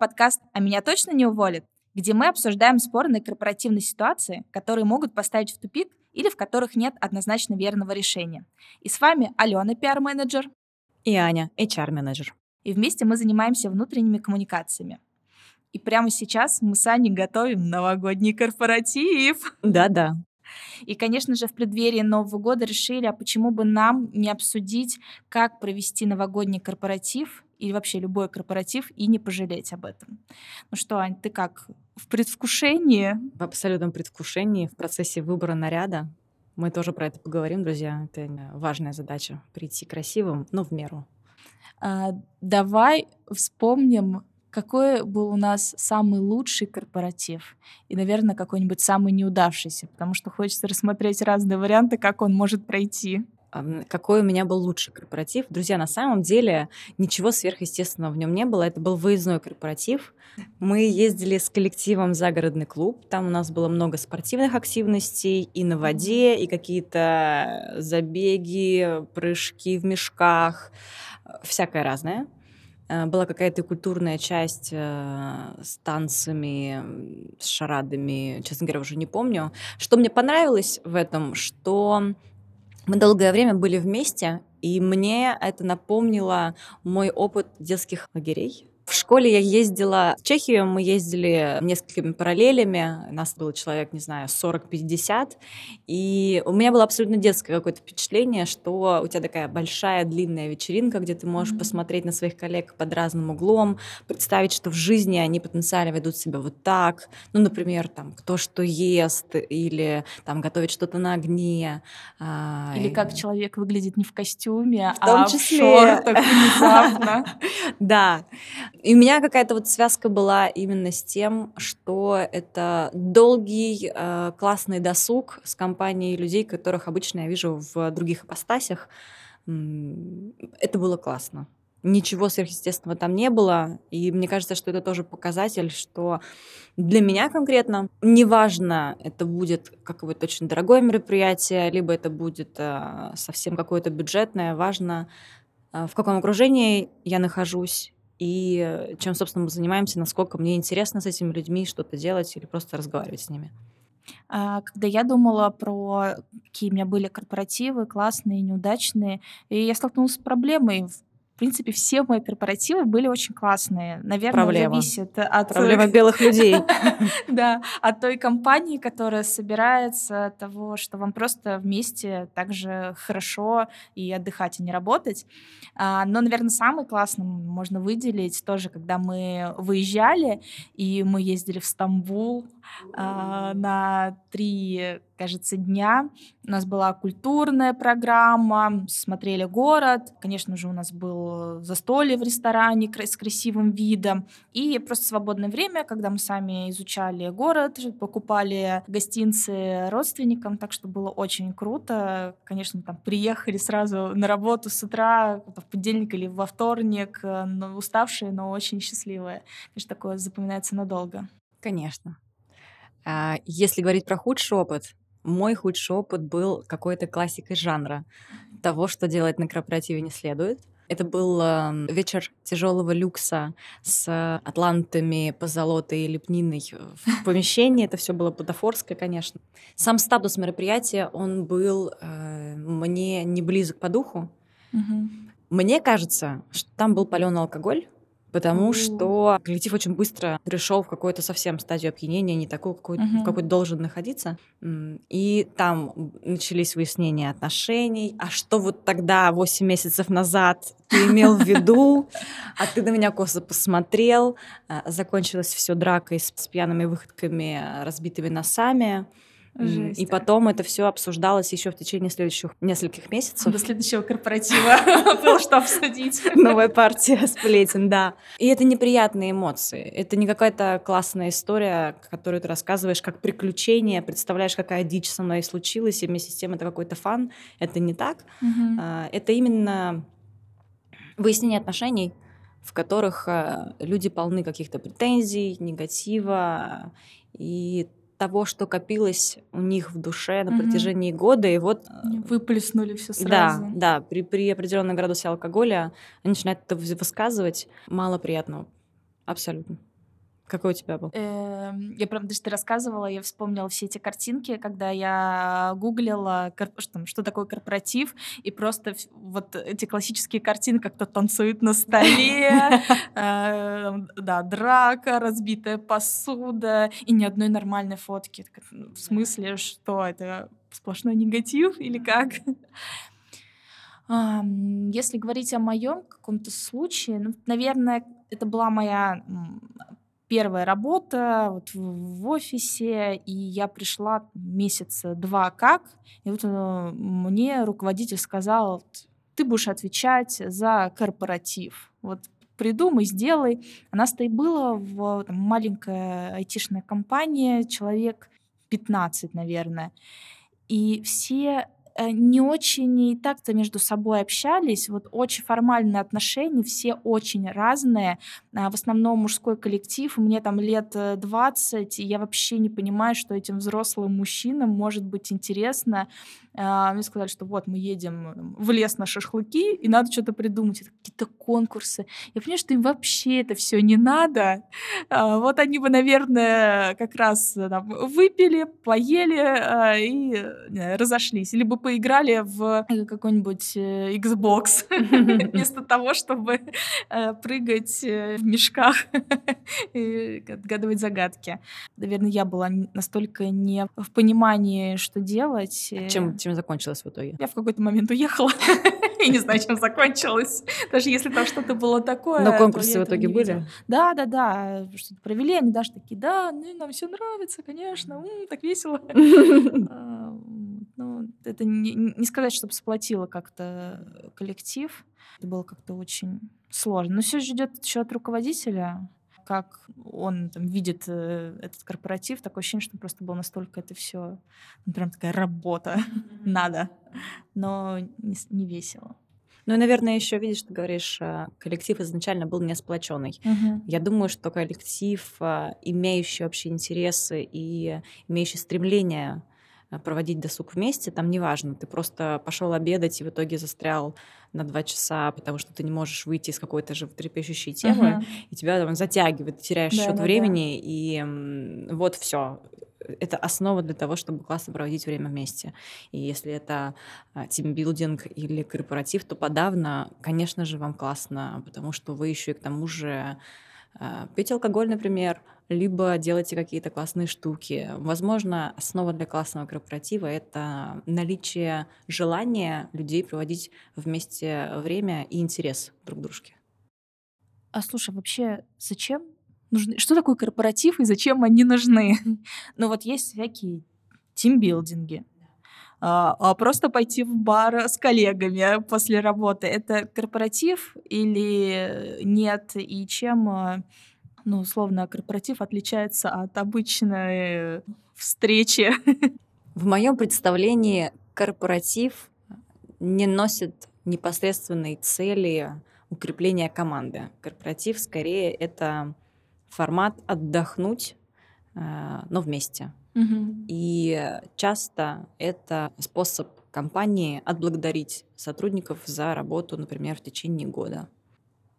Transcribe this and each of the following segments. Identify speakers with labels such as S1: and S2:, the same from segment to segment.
S1: Подкаст «А меня точно не уволят?», где мы обсуждаем спорные корпоративные ситуации, которые могут поставить в тупик или в которых нет однозначно верного решения. И с вами Алена, пиар-менеджер.
S2: И Аня, HR-менеджер.
S1: И вместе мы занимаемся внутренними коммуникациями. И прямо сейчас мы с Аней готовим новогодний корпоратив.
S2: Да-да.
S1: И, конечно же, в преддверии Нового года решили, а почему бы нам не обсудить, как провести новогодний корпоратив или вообще любой корпоратив и не пожалеть об этом. Ну что, Ань, ты как, в предвкушении?
S2: В абсолютном предвкушении, в процессе выбора наряда. Мы тоже про это поговорим, друзья. Это важная задача — прийти красивым, но в меру.
S1: А, давай вспомним какой был у нас самый лучший корпоратив и, наверное, какой-нибудь самый неудавшийся, потому что хочется рассмотреть разные варианты, как он может пройти.
S2: Какой у меня был лучший корпоратив? Друзья, на самом деле ничего сверхъестественного в нем не было. Это был выездной корпоратив. Мы ездили с коллективом в загородный клуб. Там у нас было много спортивных активностей и на воде, и какие-то забеги, прыжки в мешках, всякое разное. Э, была какая-то культурная часть э, с танцами, с шарадами, честно говоря, уже не помню. Что мне понравилось в этом, что мы долгое время были вместе, и мне это напомнило мой опыт детских лагерей. В школе я ездила в Чехию, мы ездили несколькими параллелями, нас было человек, не знаю, 40-50, и у меня было абсолютно детское какое-то впечатление, что у тебя такая большая длинная вечеринка, где ты можешь mm-hmm. посмотреть на своих коллег под разным углом, представить, что в жизни они потенциально ведут себя вот так, ну, например, там, кто что ест, или там готовит что-то на огне.
S1: А, или как человек выглядит не в костюме, в а в шортах внезапно.
S2: Да. И у меня какая-то вот связка была именно с тем, что это долгий, э, классный досуг с компанией людей, которых обычно я вижу в других апостасях. Это было классно. Ничего сверхъестественного там не было. И мне кажется, что это тоже показатель, что для меня конкретно, неважно, это будет какое-то очень дорогое мероприятие, либо это будет э, совсем какое-то бюджетное, важно, э, в каком окружении я нахожусь и чем, собственно, мы занимаемся, насколько мне интересно с этими людьми что-то делать или просто разговаривать с ними.
S1: А, когда я думала про какие у меня были корпоративы, классные, неудачные, и я столкнулась с проблемой принципе, все мои корпоративы были очень классные. Наверное, Проблема. зависит от...
S2: Проблема белых людей.
S1: Да, от той компании, которая собирается, от того, что вам просто вместе также хорошо и отдыхать, и не работать. А, но, наверное, самый классный можно выделить тоже, когда мы выезжали, и мы ездили в Стамбул на три кажется, дня. У нас была культурная программа, смотрели город. Конечно же, у нас был застолье в ресторане с красивым видом. И просто свободное время, когда мы сами изучали город, покупали гостинцы родственникам, так что было очень круто. Конечно, там приехали сразу на работу с утра, в понедельник или во вторник, э, уставшие, но очень счастливые. Конечно, такое запоминается надолго.
S2: Конечно. А, если говорить про худший опыт, мой худший опыт был какой-то классикой жанра. Того, что делать на корпоративе не следует. Это был э, вечер тяжелого люкса с атлантами, позолотой и лепниной в помещении. Это все было бутафорское, конечно. Сам статус мероприятия, он был э, мне не близок по духу. Угу. Мне кажется, что там был паленый алкоголь, потому что коллектив очень быстро пришел в какую-то совсем стадию опьянения, не такую, какой, uh-huh. в какой должен находиться. И там начались выяснения отношений. А что вот тогда, 8 месяцев назад, ты имел в виду? А ты на меня косо посмотрел. А, закончилось все дракой с, с пьяными выходками, разбитыми носами. Жесть. И потом это все обсуждалось еще в течение следующих нескольких месяцев.
S1: До следующего корпоратива было что обсудить.
S2: Новая партия сплетен, да. И это неприятные эмоции. Это не какая-то классная история, которую ты рассказываешь как приключение, представляешь, какая дичь со мной случилась, и вместе с тем это какой-то фан. Это не так. А, это именно выяснение отношений, в которых а, люди полны каких-то претензий, негатива, и того, что копилось у них в душе на протяжении года, и вот...
S1: Э, Выплеснули все сразу.
S2: Да, да, при, при определенном градусе алкоголя они начинают это высказывать. Мало приятного Абсолютно. Какой у тебя был?
S1: Эм, я прям, даже ты рассказывала, я вспомнила все эти картинки, когда я гуглила, что, что такое корпоратив, и просто вот эти классические картины, как кто танцует на столе, э, да, драка, разбитая посуда, и ни одной нормальной фотки. В смысле, что это сплошной негатив или как? Если говорить о моем каком-то случае, ну, наверное, это была моя первая работа вот в, офисе, и я пришла месяца два как, и вот э, мне руководитель сказал, ты будешь отвечать за корпоратив. Вот придумай, сделай. У нас-то и было в там, маленькая айтишная компания, человек 15, наверное. И все Э, не очень и так-то между собой общались, вот очень формальные отношения, все очень разные, в основном мужской коллектив, мне там лет 20, э, и я вообще не понимаю, что этим взрослым мужчинам может быть интересно. А, мне сказали, что вот мы едем в лес на шашлыки, и надо что-то придумать, какие-то конкурсы. Я понимаю, что им вообще это все не надо. А, вот они бы, наверное, как раз там, выпили, поели и разошлись. Либо поиграли в э, какой-нибудь э, Xbox вместо того, чтобы э, прыгать в мешках и отгадывать загадки. Наверное, я была настолько не в понимании, что делать.
S2: А чем, чем закончилось в итоге?
S1: Я в какой-то момент уехала. Я не знаю, чем закончилось. Даже если там что-то было такое.
S2: Но конкурсы в итоге были?
S1: Да, да, да. Что-то провели, они даже такие, да, ну, нам все нравится, конечно, так весело. А, ну, это не, не сказать, чтобы сплотило как-то коллектив. Это было как-то очень сложно. Но все же идет еще от руководителя, как он там видит э, этот корпоратив, такое ощущение, что просто было настолько это все, ну, прям такая работа, надо, но не, не весело.
S2: Ну и, наверное, еще видишь, ты говоришь, э, коллектив изначально был не сплоченный. Угу. Я думаю, что коллектив, э, имеющий общие интересы и имеющий стремление проводить досуг вместе, там неважно, ты просто пошел обедать и в итоге застрял на два часа, потому что ты не можешь выйти из какой-то же трепещущей темы, uh-huh. и тебя там затягивает, ты теряешь да, счет да, времени, да. и вот все. Это основа для того, чтобы классно проводить время вместе. И если это а, тимбилдинг или корпоратив, то подавно, конечно же, вам классно, потому что вы еще и к тому же пить алкоголь, например, либо делайте какие-то классные штуки. Возможно, основа для классного корпоратива — это наличие желания людей проводить вместе время и интерес друг к дружке.
S1: А слушай, вообще зачем нужны? Что такое корпоратив и зачем они нужны? ну вот есть всякие тимбилдинги, а, а просто пойти в бар с коллегами после работы. Это корпоратив или нет? И чем а, ну, условно, корпоратив отличается от обычной встречи.
S2: В моем представлении корпоратив не носит непосредственной цели укрепления команды. Корпоратив скорее это формат отдохнуть, э, но вместе. Угу. И часто это способ компании отблагодарить сотрудников за работу, например, в течение года.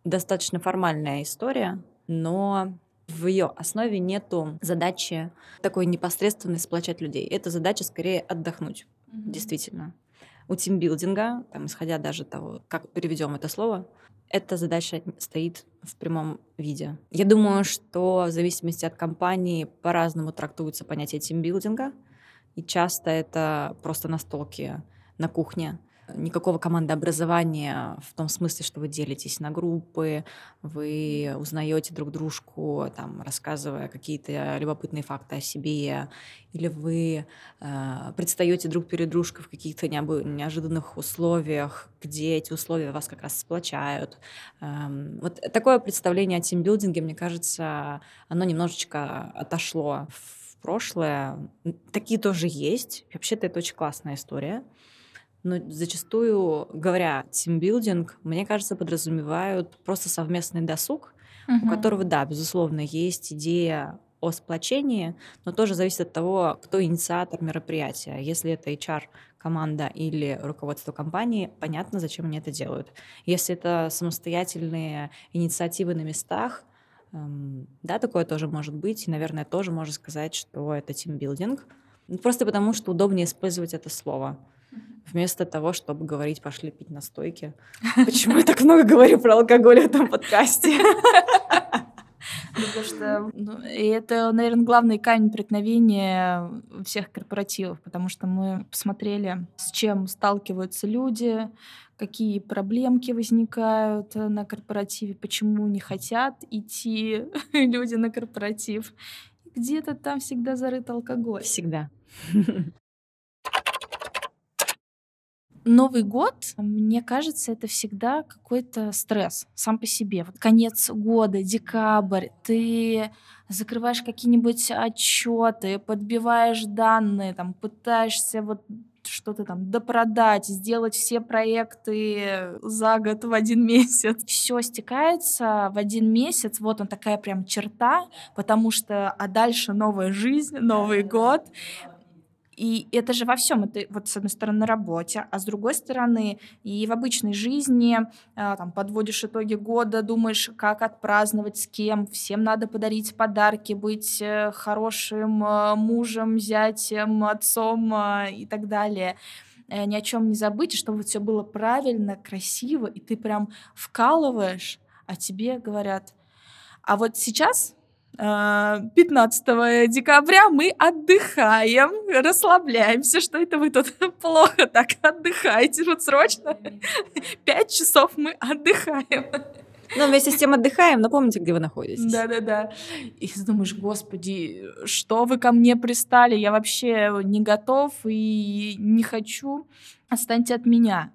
S2: Достаточно формальная история, но в ее основе нету задачи такой непосредственной сплочать людей. Это задача скорее отдохнуть, mm-hmm. действительно. У тимбилдинга, там, исходя даже того, как переведем это слово, эта задача стоит в прямом виде. Я думаю, что в зависимости от компании по-разному трактуется понятие тимбилдинга, и часто это просто настолки на кухне никакого командообразования в том смысле, что вы делитесь на группы, вы узнаете друг дружку, там, рассказывая какие-то любопытные факты о себе, или вы э, предстаете друг перед дружкой в каких-то неожиданных условиях, где эти условия вас как раз сплочают. Эм, вот такое представление о тимбилдинге, мне кажется, оно немножечко отошло в прошлое. Такие тоже есть. Вообще-то это очень классная история. Но зачастую, говоря тимбилдинг, мне кажется, подразумевают просто совместный досуг, угу. у которого, да, безусловно, есть идея о сплочении, но тоже зависит от того, кто инициатор мероприятия. Если это HR команда или руководство компании, понятно, зачем они это делают. Если это самостоятельные инициативы на местах, Эм, да, такое тоже может быть. И, наверное, тоже можно сказать, что это тимбилдинг. Ну, просто потому, что удобнее использовать это слово вместо того, чтобы говорить «пошли пить на стойке». Почему я так много говорю про алкоголь в этом подкасте?
S1: Потому что ну, и это, наверное, главный камень преткновения всех корпоративов, потому что мы посмотрели, с чем сталкиваются люди, какие проблемки возникают на корпоративе, почему не хотят идти люди на корпоратив. Где-то там всегда зарыт алкоголь.
S2: Всегда.
S1: Новый год, мне кажется, это всегда какой-то стресс сам по себе. Вот конец года, декабрь, ты закрываешь какие-нибудь отчеты, подбиваешь данные, там, пытаешься вот что-то там допродать, сделать все проекты за год в один месяц. Все стекается в один месяц. Вот он такая прям черта, потому что а дальше новая жизнь, Новый год. И это же во всем. Это вот с одной стороны на работе, а с другой стороны и в обычной жизни а, там, подводишь итоги года, думаешь, как отпраздновать, с кем. Всем надо подарить подарки, быть э, хорошим э, мужем, зятем, отцом а, и так далее э, ни о чем не забыть, чтобы все было правильно, красиво, и ты прям вкалываешь, а тебе говорят, а вот сейчас 15 а, декабря мы отдыхаем, расслабляемся. Что это вы тут плохо так отдыхаете? Вот срочно. Пять часов мы отдыхаем.
S2: Ну, вместе с тем отдыхаем, но помните, где вы находитесь.
S1: Да-да-да. И ты думаешь, господи, что вы ко мне пристали? Я вообще не готов и не хочу. Отстаньте от меня.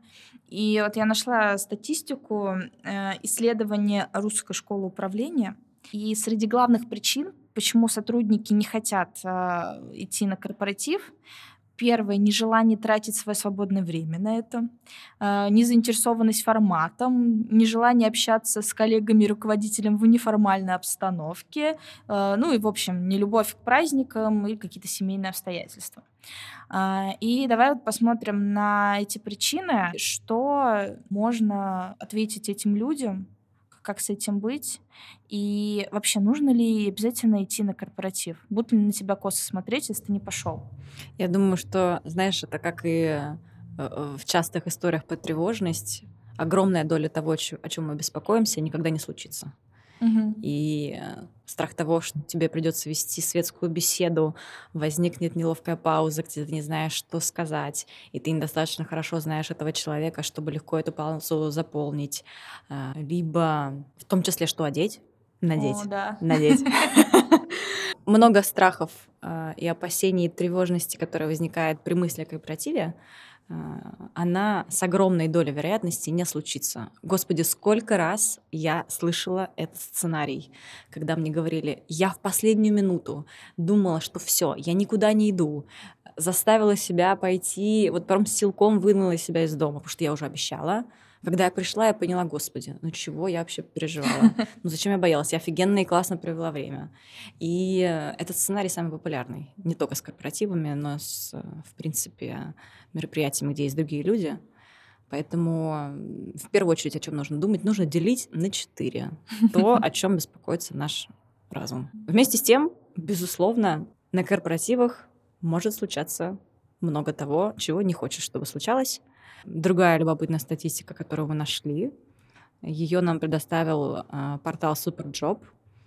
S1: И вот я нашла статистику э, исследования Русской школы управления — и среди главных причин, почему сотрудники не хотят э, идти на корпоратив, Первое — нежелание тратить свое свободное время на это, э, незаинтересованность форматом, нежелание общаться с коллегами и руководителем в неформальной обстановке, э, ну и, в общем, нелюбовь к праздникам и какие-то семейные обстоятельства. И давай вот посмотрим на эти причины, что можно ответить этим людям, как с этим быть, и вообще нужно ли обязательно идти на корпоратив? Будут ли на тебя косо смотреть, если ты не пошел?
S2: Я думаю, что, знаешь, это как и э, э, в частых историях про тревожность, огромная доля того, о чем мы беспокоимся, никогда не случится.
S1: Угу.
S2: И э, страх того, что тебе придется вести светскую беседу, возникнет неловкая пауза, где ты не знаешь, что сказать, и ты недостаточно хорошо знаешь этого человека, чтобы легко эту паузу заполнить. Э, либо в том числе, что одеть, надеть.
S1: О, да.
S2: Надеть. Много страхов э, и опасений, и тревожности, которые возникают при мысли о корпоративе, а, она с огромной долей вероятности не случится. Господи, сколько раз я слышала этот сценарий, когда мне говорили, я в последнюю минуту думала, что все, я никуда не иду, заставила себя пойти, вот прям силком вынула себя из дома, потому что я уже обещала, когда я пришла, я поняла, господи, ну чего я вообще переживала? Ну зачем я боялась? Я офигенно и классно провела время. И э, этот сценарий самый популярный. Не только с корпоративами, но с, э, в принципе, мероприятиями, где есть другие люди. Поэтому в первую очередь о чем нужно думать? Нужно делить на четыре то, о чем беспокоится наш разум. Вместе с тем, безусловно, на корпоративах может случаться много того, чего не хочешь, чтобы случалось. Другая любопытная статистика, которую мы нашли, ее нам предоставил э, портал Superjob.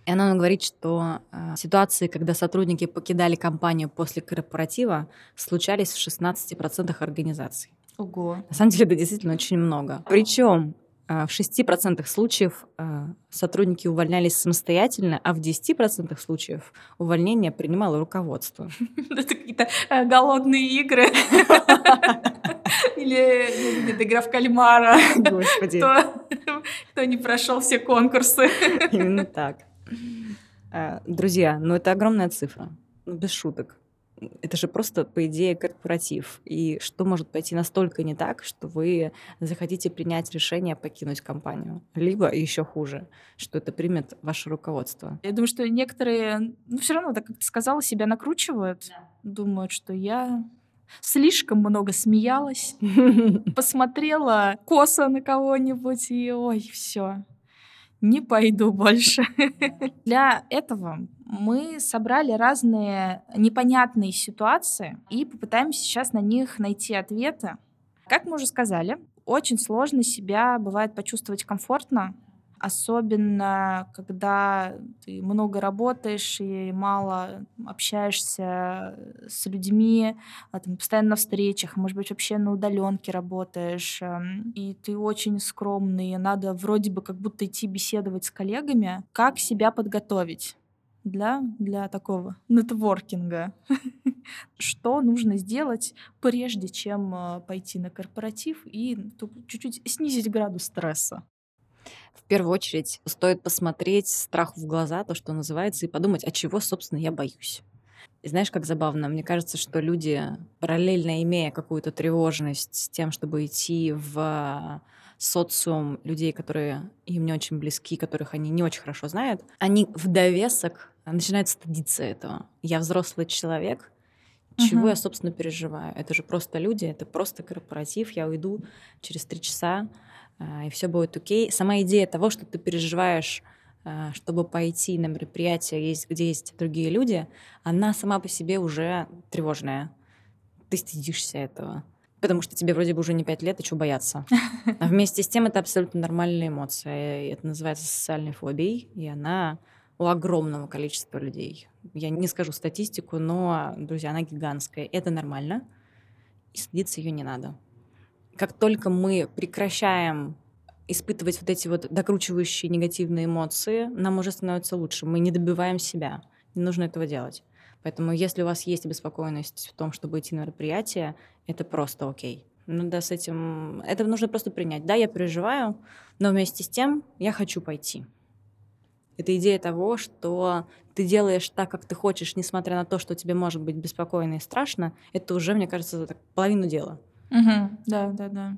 S2: И она нам говорит, что э, ситуации, когда сотрудники покидали компанию после корпоратива, случались в 16% организаций.
S1: Ого.
S2: На самом деле это действительно очень много. Причем в 6% случаев сотрудники увольнялись самостоятельно, а в 10% случаев увольнение принимало руководство.
S1: Это какие-то голодные игры. Или нет, игра в кальмара.
S2: Господи.
S1: Кто, кто не прошел все конкурсы.
S2: Именно так. А, друзья, ну это огромная цифра. Ну, без шуток. Это же просто, по идее, корпоратив. И что может пойти настолько не так, что вы захотите принять решение покинуть компанию? Либо еще хуже, что это примет ваше руководство.
S1: Я думаю, что некоторые, ну, все равно, так как ты сказала, себя накручивают. Да. Думают, что я слишком много смеялась, посмотрела косо на кого-нибудь, и ой, все. не пойду больше. Для этого мы собрали разные непонятные ситуации и попытаемся сейчас на них найти ответы. Как мы уже сказали, очень сложно себя бывает почувствовать комфортно особенно когда ты много работаешь и мало общаешься с людьми, а, там, постоянно на встречах, может быть, вообще на удаленке работаешь, эм, и ты очень скромный, надо вроде бы как будто идти беседовать с коллегами. Как себя подготовить? для, для такого нетворкинга. Что нужно сделать, прежде чем э, пойти на корпоратив и чуть-чуть снизить градус стресса?
S2: В первую очередь стоит посмотреть страху в глаза, то, что называется, и подумать, а чего, собственно, я боюсь. И знаешь, как забавно, мне кажется, что люди, параллельно имея какую-то тревожность с тем, чтобы идти в социум людей, которые им не очень близки, которых они не очень хорошо знают, они в довесок начинают стыдиться этого. Я взрослый человек, чего uh-huh. я, собственно, переживаю? Это же просто люди, это просто корпоратив, я уйду через три часа, и все будет окей. Сама идея того, что ты переживаешь, а, чтобы пойти на мероприятие, где есть другие люди, она сама по себе уже тревожная. Ты стыдишься этого. Потому что тебе вроде бы уже не пять лет, и что бояться. А вместе с тем это абсолютно нормальная эмоция. Это называется социальной фобией, и она у огромного количества людей. Я не скажу статистику, но, друзья, она гигантская. Это нормально, и стыдиться ее не надо как только мы прекращаем испытывать вот эти вот докручивающие негативные эмоции, нам уже становится лучше. Мы не добиваем себя. Не нужно этого делать. Поэтому если у вас есть обеспокоенность в том, чтобы идти на мероприятие, это просто окей. Ну да, с этим... Это нужно просто принять. Да, я переживаю, но вместе с тем я хочу пойти. Это идея того, что ты делаешь так, как ты хочешь, несмотря на то, что тебе может быть беспокойно и страшно, это уже, мне кажется, половину дела.
S1: Угу. Да, да, да.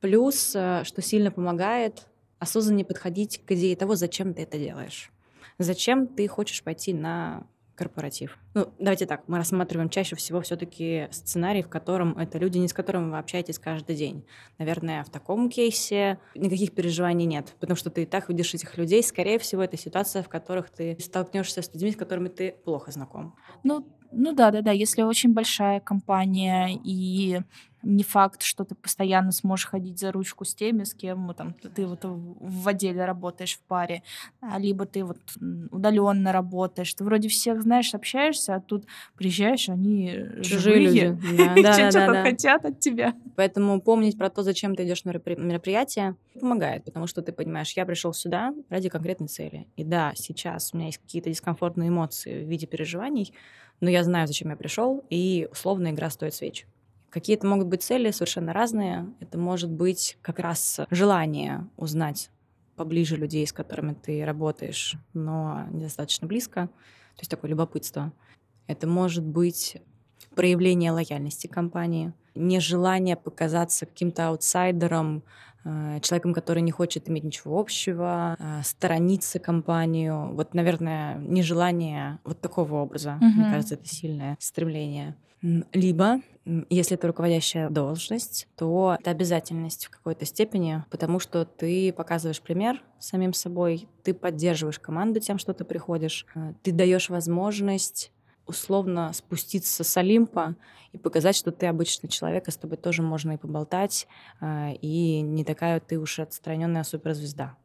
S2: Плюс, э, что сильно помогает, осознанно подходить к идее того, зачем ты это делаешь. Зачем ты хочешь пойти на корпоратив. Ну, давайте так, мы рассматриваем чаще всего все-таки сценарий, в котором это люди, не с которыми вы общаетесь каждый день. Наверное, в таком кейсе никаких переживаний нет, потому что ты и так видишь этих людей. Скорее всего, это ситуация, в которых ты столкнешься с людьми, с которыми ты плохо знаком.
S1: Ну, ну да, да, да. Если очень большая компания и не факт, что ты постоянно сможешь ходить за ручку с теми, с кем ну, там, ты вот в отделе работаешь в паре, а, либо ты вот удаленно работаешь. Ты вроде всех знаешь, общаешься, а тут приезжаешь, они
S2: чужие живые, люди. Да, да,
S1: что-то хотят от тебя.
S2: Поэтому помнить про то, зачем ты идешь на мероприятие, помогает, потому что ты понимаешь, я пришел сюда ради конкретной цели. И да, сейчас у меня есть какие-то дискомфортные эмоции в виде переживаний, но я знаю, зачем я пришел, и условно игра стоит свеч. Какие-то могут быть цели совершенно разные. Это может быть как раз желание узнать поближе людей, с которыми ты работаешь, но недостаточно близко. То есть такое любопытство. Это может быть проявление лояльности компании, нежелание показаться каким-то аутсайдером, человеком, который не хочет иметь ничего общего, э, сторониться компанию. Вот, наверное, нежелание вот такого образа. Mm-hmm. Мне кажется, это сильное стремление. Либо, если это руководящая должность, то это обязательность в какой-то степени, потому что ты показываешь пример самим собой, ты поддерживаешь команду тем, что ты приходишь, э, ты даешь возможность условно спуститься с Олимпа и показать, что ты обычный человек, и с тобой тоже можно и поболтать, э, и не такая ты уж отстраненная суперзвезда.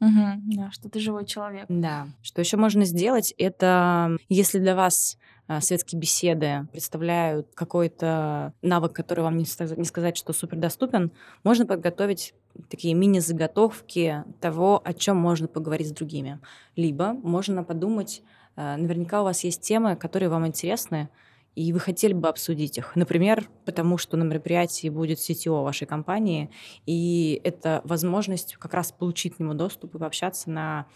S1: Угу, да, что ты живой человек.
S2: Да. Что еще можно сделать, это если для вас а, светские беседы представляют какой-то навык, который вам не, сказать, что супер доступен, можно подготовить такие мини-заготовки того, о чем можно поговорить с другими. Либо можно подумать, а, наверняка у вас есть темы, которые вам интересны, и вы хотели бы обсудить их. Например, потому что на мероприятии будет CTO вашей компании, и это возможность как раз получить к нему доступ и пообщаться на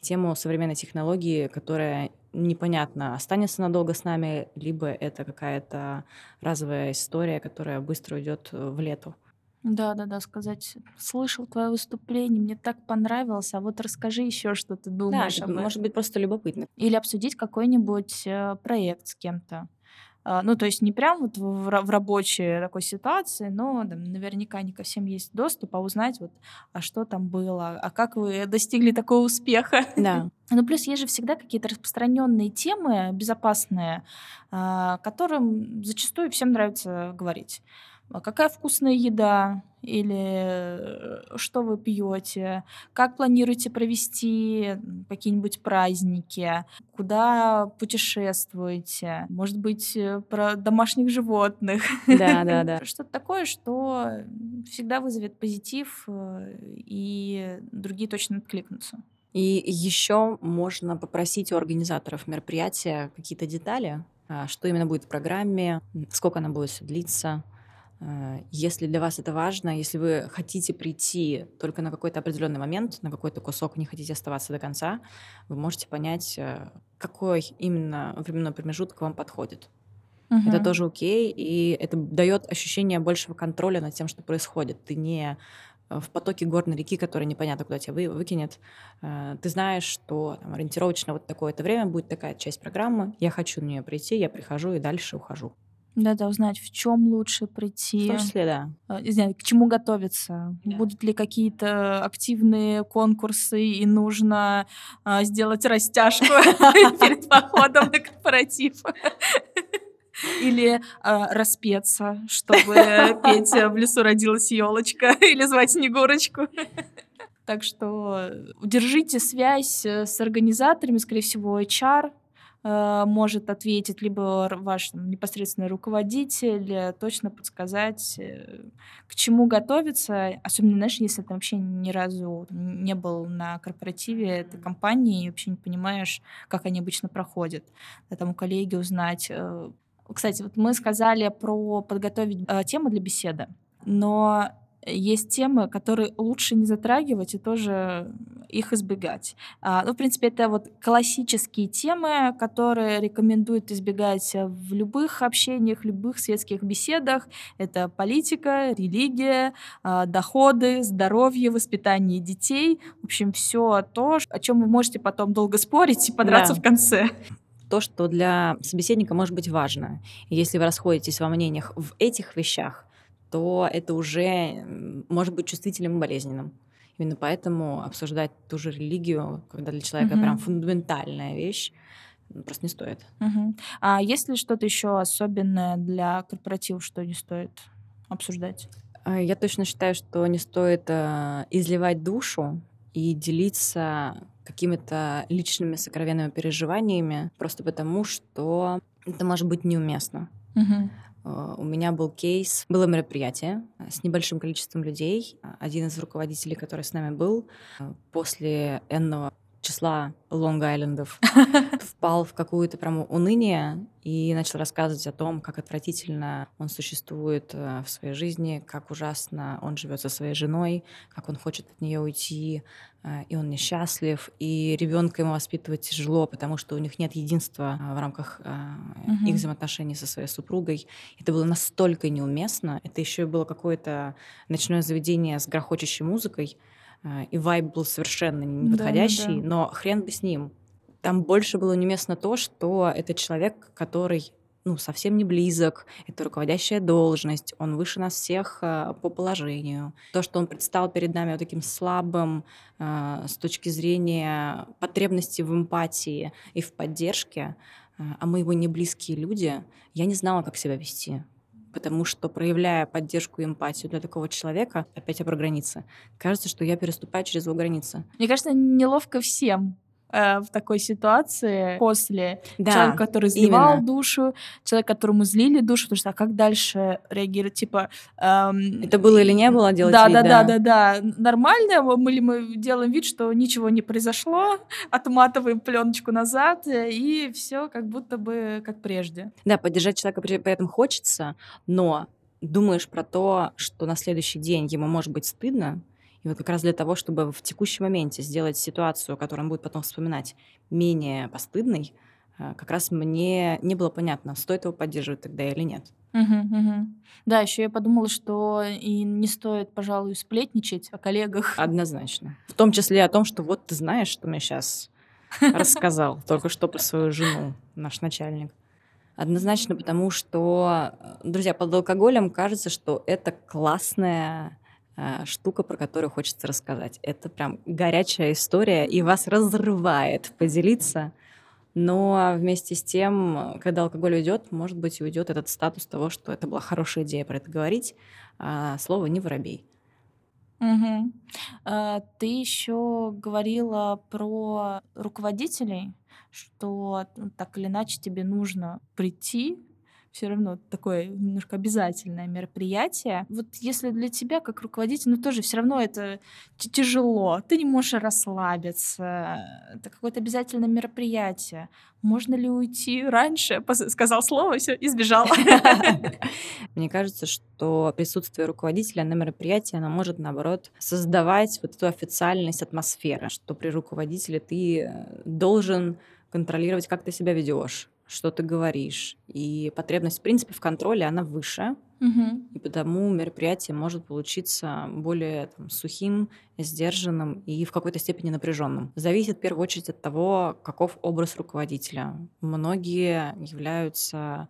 S2: тему современной технологии, которая непонятно, останется надолго с нами, либо это какая-то разовая история, которая быстро уйдет э, в лету.
S1: Да, да, да, сказать, слышал твое выступление, мне так понравилось, а вот расскажи еще, что ты думаешь.
S2: Да, об может быть просто любопытно.
S1: Или обсудить какой-нибудь э, проект с кем-то. А, ну, то есть не прям вот в, в рабочей такой ситуации, но там, наверняка не ко всем есть доступ, а узнать вот, а что там было, а как вы достигли такого успеха.
S2: Да.
S1: Ну, плюс есть же всегда какие-то распространенные темы безопасные, а, которым зачастую всем нравится говорить. А какая вкусная еда? Или э, что вы пьете, как планируете провести какие-нибудь праздники, куда путешествуете, может быть, э, про домашних животных.
S2: Да, да, да.
S1: Что-то такое, что всегда вызовет позитив, э, и другие точно откликнутся.
S2: И еще можно попросить у организаторов мероприятия какие-то детали, а, что именно будет в программе, сколько она будет длиться, если для вас это важно, если вы хотите прийти только на какой-то определенный момент, на какой-то кусок, не хотите оставаться до конца, вы можете понять, э, какой именно временной промежуток вам подходит. Угу. Это тоже окей, и это дает ощущение большего контроля над тем, что происходит. Ты не э, в потоке горной реки, которая непонятно куда тебя вы, выкинет. Ты знаешь, что там, ориентировочно вот такое-то время будет такая часть программы, я хочу на нее прийти, я прихожу и дальше ухожу.
S1: Да-да, узнать, в чем лучше прийти.
S2: В том числе, да.
S1: А, не знаю, к чему готовиться. Да. Будут ли какие-то активные конкурсы, и нужно а, сделать растяжку перед походом на корпоратив. Или а, распеться, чтобы петь «В лесу родилась елочка» или звать Снегурочку. Так что держите связь э, с организаторами, скорее всего, HR, Э, может ответить либо ваш там, непосредственный руководитель, э, точно подсказать, э, к чему готовиться, особенно, знаешь, если ты вообще ни разу не был на корпоративе этой компании и вообще не понимаешь, как они обычно проходят. Да, там у коллеги узнать. Кстати, вот мы сказали про подготовить тему для беседы, но есть темы, которые лучше не затрагивать и тоже их избегать. А, ну, в принципе, это вот классические темы, которые рекомендуют избегать в любых общениях, любых светских беседах. Это политика, религия, а, доходы, здоровье, воспитание детей. В общем, все то, о чем вы можете потом долго спорить и подраться да. в конце
S2: то, что для собеседника может быть важно. Если вы расходитесь во мнениях в этих вещах, то это уже может быть чувствительным и болезненным. Именно поэтому обсуждать ту же религию, когда для человека угу. прям фундаментальная вещь, ну, просто не стоит.
S1: Угу. А есть ли что-то еще особенное для корпоративов, что не стоит обсуждать?
S2: А, я точно считаю, что не стоит э, изливать душу и делиться какими-то личными сокровенными переживаниями, просто потому что это может быть неуместно.
S1: Угу.
S2: Э, у меня был кейс, было мероприятие э, с небольшим количеством людей. Один из руководителей, который с нами был, после энного числа Лонг-Айлендов впал в какую-то прям уныние и начал рассказывать о том, как отвратительно он существует в своей жизни, как ужасно он живет со своей женой, как он хочет от нее уйти, Э, и он несчастлив, и ребенка ему воспитывать тяжело, потому что у них нет единства э, в рамках угу. их взаимоотношений со своей супругой. Это было настолько неуместно. Это еще было какое-то ночное заведение с грохочущей музыкой, и вайб был совершенно неподходящий, да, да, да. но хрен бы с ним. Там больше было неуместно то, что это человек, который ну, совсем не близок, это руководящая должность, он выше нас всех э, по положению. То, что он предстал перед нами вот таким слабым э, с точки зрения потребности в эмпатии и в поддержке, э, а мы его не близкие люди, я не знала, как себя вести. Потому что, проявляя поддержку и эмпатию для такого человека, опять я про границы, кажется, что я переступаю через его границы.
S1: Мне кажется, неловко всем э, в такой ситуации после. Да, человека, который изливал именно. душу, человек, которому злили душу, потому что а как дальше реагировать, типа...
S2: Эм, Это было или не было делать
S1: да,
S2: вид,
S1: да, да, да, да, нормально, мы, или мы делаем вид, что ничего не произошло, отматываем пленочку назад, и все как будто бы как прежде.
S2: Да, поддержать человека при этом хочется, но думаешь про то, что на следующий день ему может быть стыдно, и вот как раз для того, чтобы в текущем моменте сделать ситуацию, которую он будет потом вспоминать, менее постыдной, э, как раз мне не было понятно, стоит его поддерживать тогда или нет.
S1: Угу, угу. Да, еще я подумала, что и не стоит, пожалуй, сплетничать о коллегах.
S2: Однозначно. В том числе о том, что вот ты знаешь, что мне сейчас рассказал только что про свою жену наш начальник. Однозначно, потому что, э, друзья, под алкоголем кажется, что это классная штука, про которую хочется рассказать. Это прям горячая история, и вас разрывает поделиться. Но вместе с тем, когда алкоголь уйдет, может быть, и уйдет этот статус того, что это была хорошая идея про это говорить, а слово не воробей.
S1: А, Ты еще говорила про руководителей, что ну, так или иначе тебе нужно прийти все равно такое немножко обязательное мероприятие. Вот если для тебя как руководитель, ну тоже все равно это тяжело, ты не можешь расслабиться, это какое-то обязательное мероприятие. Можно ли уйти раньше? Сказал слово, все, и сбежал.
S2: Мне кажется, что присутствие руководителя на мероприятии, оно может, наоборот, создавать вот эту официальность атмосферы, что при руководителе ты э, должен контролировать, как ты себя ведешь, что ты говоришь. И потребность, в принципе, в контроле, она выше.
S1: Угу.
S2: И потому мероприятие может получиться более там, сухим, сдержанным и в какой-то степени напряженным. Зависит в первую очередь от того, каков образ руководителя. Многие являются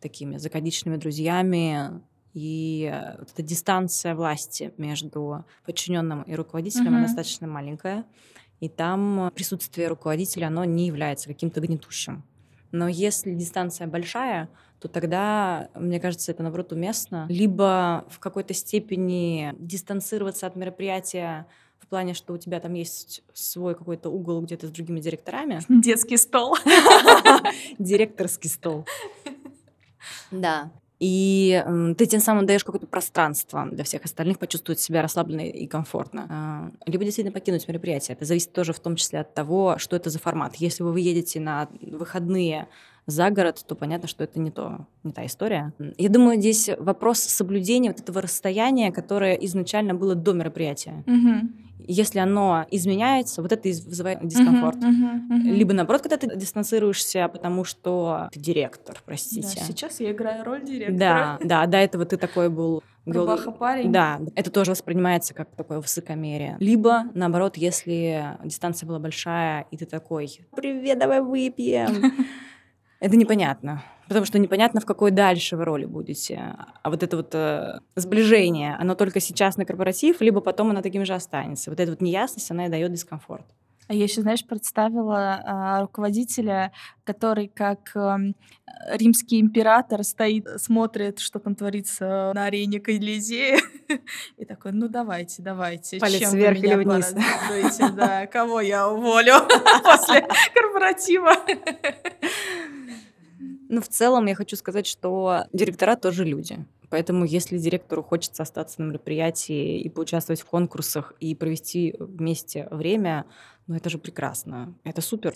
S2: такими закадичными друзьями, и вот эта дистанция власти между подчиненным и руководителем
S1: Мгм.
S2: достаточно маленькая. И там присутствие руководителя, оно не является каким-то гнетущим. Но если дистанция большая, то тогда, мне кажется, это наоборот уместно. Либо в какой-то степени дистанцироваться от мероприятия в плане, что у тебя там есть свой какой-то угол где-то с другими директорами.
S1: Детский стол.
S2: Директорский стол. Да. И ты тем самым даешь какое-то пространство для всех остальных почувствовать себя расслабленно и комфортно. А, Либо действительно покинуть мероприятие. Это зависит тоже в том числе от того, что это за формат. Если вы едете на выходные за город, то понятно, что это не, то, не та история. Я думаю, здесь вопрос соблюдения вот этого расстояния, которое изначально было до мероприятия.
S1: Мгм.
S2: Если оно изменяется, вот это вызывает дискомфорт.
S1: Мгм, мгм, мгм.
S2: Либо наоборот, когда ты дистанцируешься, потому что ты директор,
S1: Да,
S2: простите.
S1: сейчас я играю роль директора.
S2: Да, да, до этого ты такой был
S1: Рубаха парень.
S2: Да, это тоже воспринимается как такое высокомерие. Либо, наоборот, если дистанция была большая, и ты такой, привет, давай выпьем. Это непонятно, потому что непонятно, в какой дальше вы роли будете. А вот это вот э, сближение, оно только сейчас на корпоратив, либо потом оно таким же останется. Вот эта вот неясность, она и дает дискомфорт.
S1: А я еще, знаешь, представила а, руководителя, который как эм, римский император стоит, смотрит, что там творится на арене Колизея, и такой, ну давайте, давайте,
S2: Палец
S1: чем
S2: вверх или вниз?»
S1: да, кого я уволю после корпоратива.
S2: Ну, в целом, я хочу сказать, что директора тоже люди. Поэтому, если директору хочется остаться на мероприятии и поучаствовать в конкурсах и провести вместе время, ну это же прекрасно, это супер.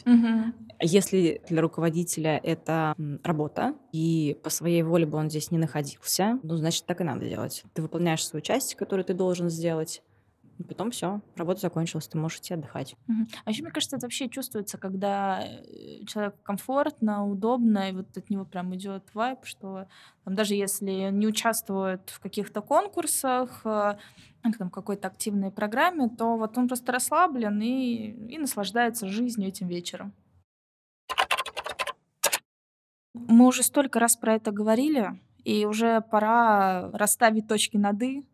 S2: А Если для руководителя это работа, и по своей воле бы он здесь не находился, ну, значит, так и надо делать. Ты выполняешь свою часть, которую ты должен сделать, и потом все, работа закончилась, ты можешь идти отдыхать.
S1: Мгм. А еще, мне кажется, это вообще чувствуется, когда э, человеку комфортно, удобно, и вот от него прям идет вайб, что там, даже если не участвует в каких-то конкурсах, э, там, какой-то активной программе, то вот он просто расслаблен и, и наслаждается жизнью этим вечером. Мы уже столько раз про это говорили, и уже пора расставить точки над «и».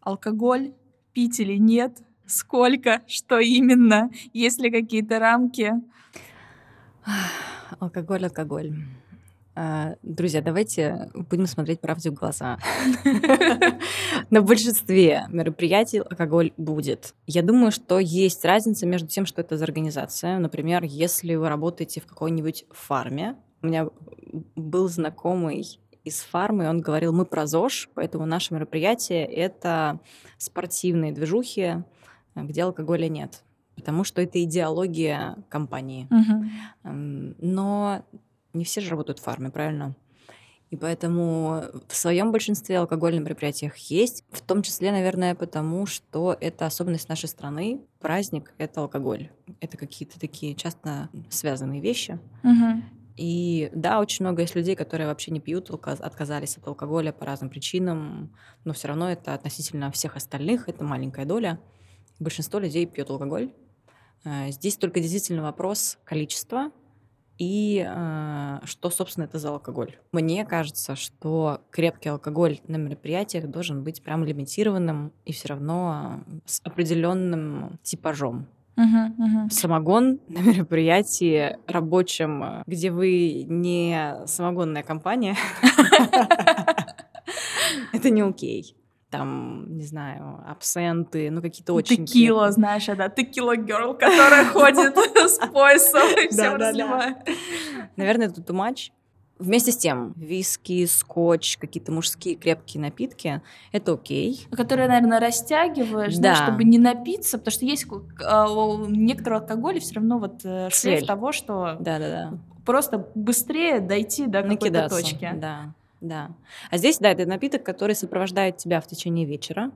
S1: Алкоголь пить или нет, сколько, что именно, есть ли какие-то рамки.
S2: Алкоголь, алкоголь. А, Друзья, давайте будем смотреть правде в глаза. На большинстве мероприятий алкоголь будет. Я думаю, что есть разница между тем, что это за организация. Например, если вы работаете в какой-нибудь фарме. У меня был знакомый из фармы, он говорил, мы про ЗОЖ, поэтому наше мероприятие — это спортивные движухи, где алкоголя нет. Потому что это идеология компании. М, Но не все же работают в фарме, правильно? И поэтому в своем большинстве алкоголь на мероприятиях есть, в том числе, наверное, потому что это особенность нашей страны. Праздник — это алкоголь. Это какие-то такие часто связанные вещи.
S1: Мгм.
S2: И да, очень много есть людей, которые вообще не пьют, отказались от алкоголя по разным причинам, но все равно это относительно всех остальных, это маленькая доля. Большинство людей пьет алкоголь. Э, Здесь только действительно вопрос количества и э, что, собственно, это за алкоголь. Мне кажется, что крепкий алкоголь на мероприятиях должен быть прям лимитированным и все равно с определенным типажом.
S1: Мгм, мгм.
S2: Самогон на мероприятии рабочем, э, где вы не самогонная компания, это не окей. Там, не знаю, абсенты, ну какие-то очень...
S1: Текила, знаешь, да, текила герл, которая ходит с поясом и всем
S2: Да-да-да.
S1: разливает.
S2: Наверное, это too much. Вместе с тем, виски, скотч, какие-то мужские крепкие напитки — это окей.
S1: Которые, наверное, растягиваешь, знаешь,
S2: Да.
S1: чтобы не напиться, потому что есть а, у некоторого алкоголя все равно вот э, шлейф
S2: Цель.
S1: того, что
S2: Да-да-да.
S1: просто быстрее дойти до какой-то
S2: Накидаться.
S1: точки.
S2: Да, да. А здесь, да, это напиток, который сопровождает тебя в течение вечера,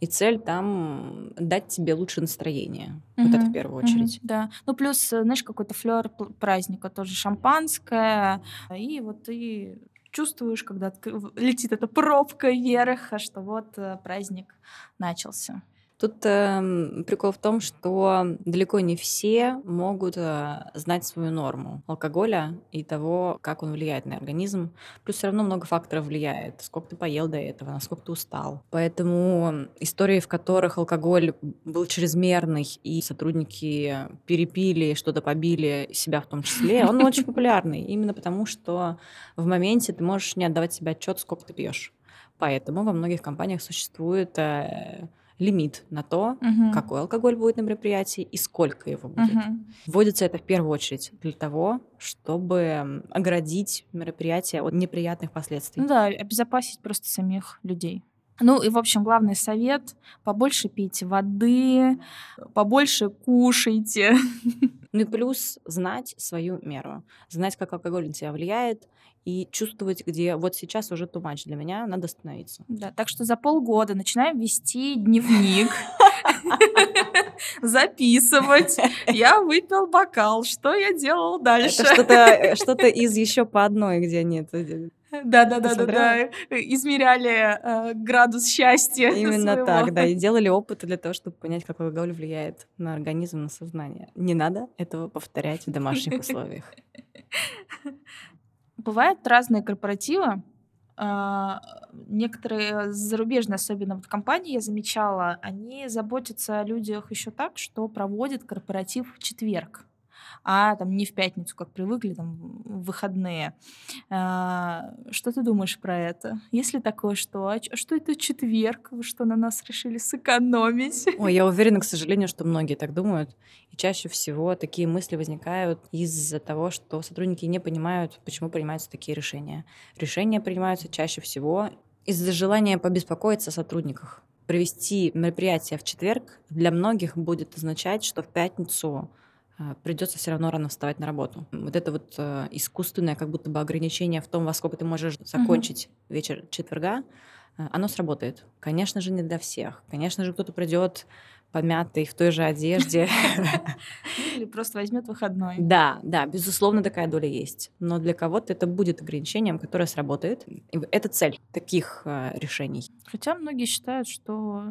S2: и цель там дать тебе лучшее настроение. Вот это в первую очередь.
S1: да. Ну, плюс, э, знаешь, какой-то флер праздника, тоже шампанское, и вот ты чувствуешь, когда летит эта пробка вверх, а что вот э, праздник начался.
S2: Тут эм, прикол в том, что далеко не все могут э, знать свою норму алкоголя и того, как он влияет на организм. Плюс все равно много факторов влияет. Сколько ты поел до этого, насколько ты устал. Поэтому истории, в которых алкоголь был чрезмерный, и сотрудники перепили, что-то побили, себя в том числе, он очень популярный. Именно потому, что в моменте ты можешь не отдавать себе отчет, сколько ты пьешь. Поэтому во многих компаниях существует э, лимит на то,
S1: Мгм.
S2: какой алкоголь будет на мероприятии и сколько его будет.
S1: Мгм.
S2: Вводится это в первую очередь для того, чтобы оградить мероприятие от неприятных последствий.
S1: Ну да, обезопасить просто самих людей. Ну и, в общем, главный совет — побольше пейте воды, побольше кушайте.
S2: Ну и плюс знать свою меру, знать, как алкоголь на тебя влияет, и чувствовать, где вот сейчас уже too much для меня, надо остановиться.
S1: Да, так что за полгода начинаем вести дневник, записывать. Я выпил бокал, что я делал дальше?
S2: Это что-то из еще по одной, где нет.
S1: Да, да, да, да, да. Измеряли э, градус счастья.
S2: Именно
S1: своего.
S2: так, да, и делали опыты для того, чтобы понять, как алкоголь влияет на организм, на сознание. Не надо этого повторять в домашних условиях.
S1: Бывают разные корпоративы. А, Некоторые зарубежные, особенно вот компании, я замечала, они заботятся о людях еще так, что проводят корпоратив в четверг, а там не в пятницу, как привыкли, там в выходные. А, Что ты думаешь про это? Есть ли такое, что а что это четверг, вы что на нас решили сэкономить?
S2: Ой, я уверена, к сожалению, что многие так думают. И чаще всего такие мысли возникают из-за того, что сотрудники не понимают, почему принимаются такие решения. Решения принимаются чаще всего из-за желания побеспокоиться о сотрудниках. Провести мероприятие в четверг для многих будет означать, что в пятницу придется все равно рано вставать на работу. Вот это вот э, искусственное как будто бы ограничение в том, во сколько ты можешь закончить вечер четверга, э, оно сработает. Конечно же, не для всех. Конечно же, кто-то придет помятый в той же одежде.
S1: Или просто возьмет выходной?
S2: Да, да, безусловно, такая доля есть. Но для кого-то это будет ограничением, которое сработает. И это цель таких решений.
S1: Хотя многие считают, что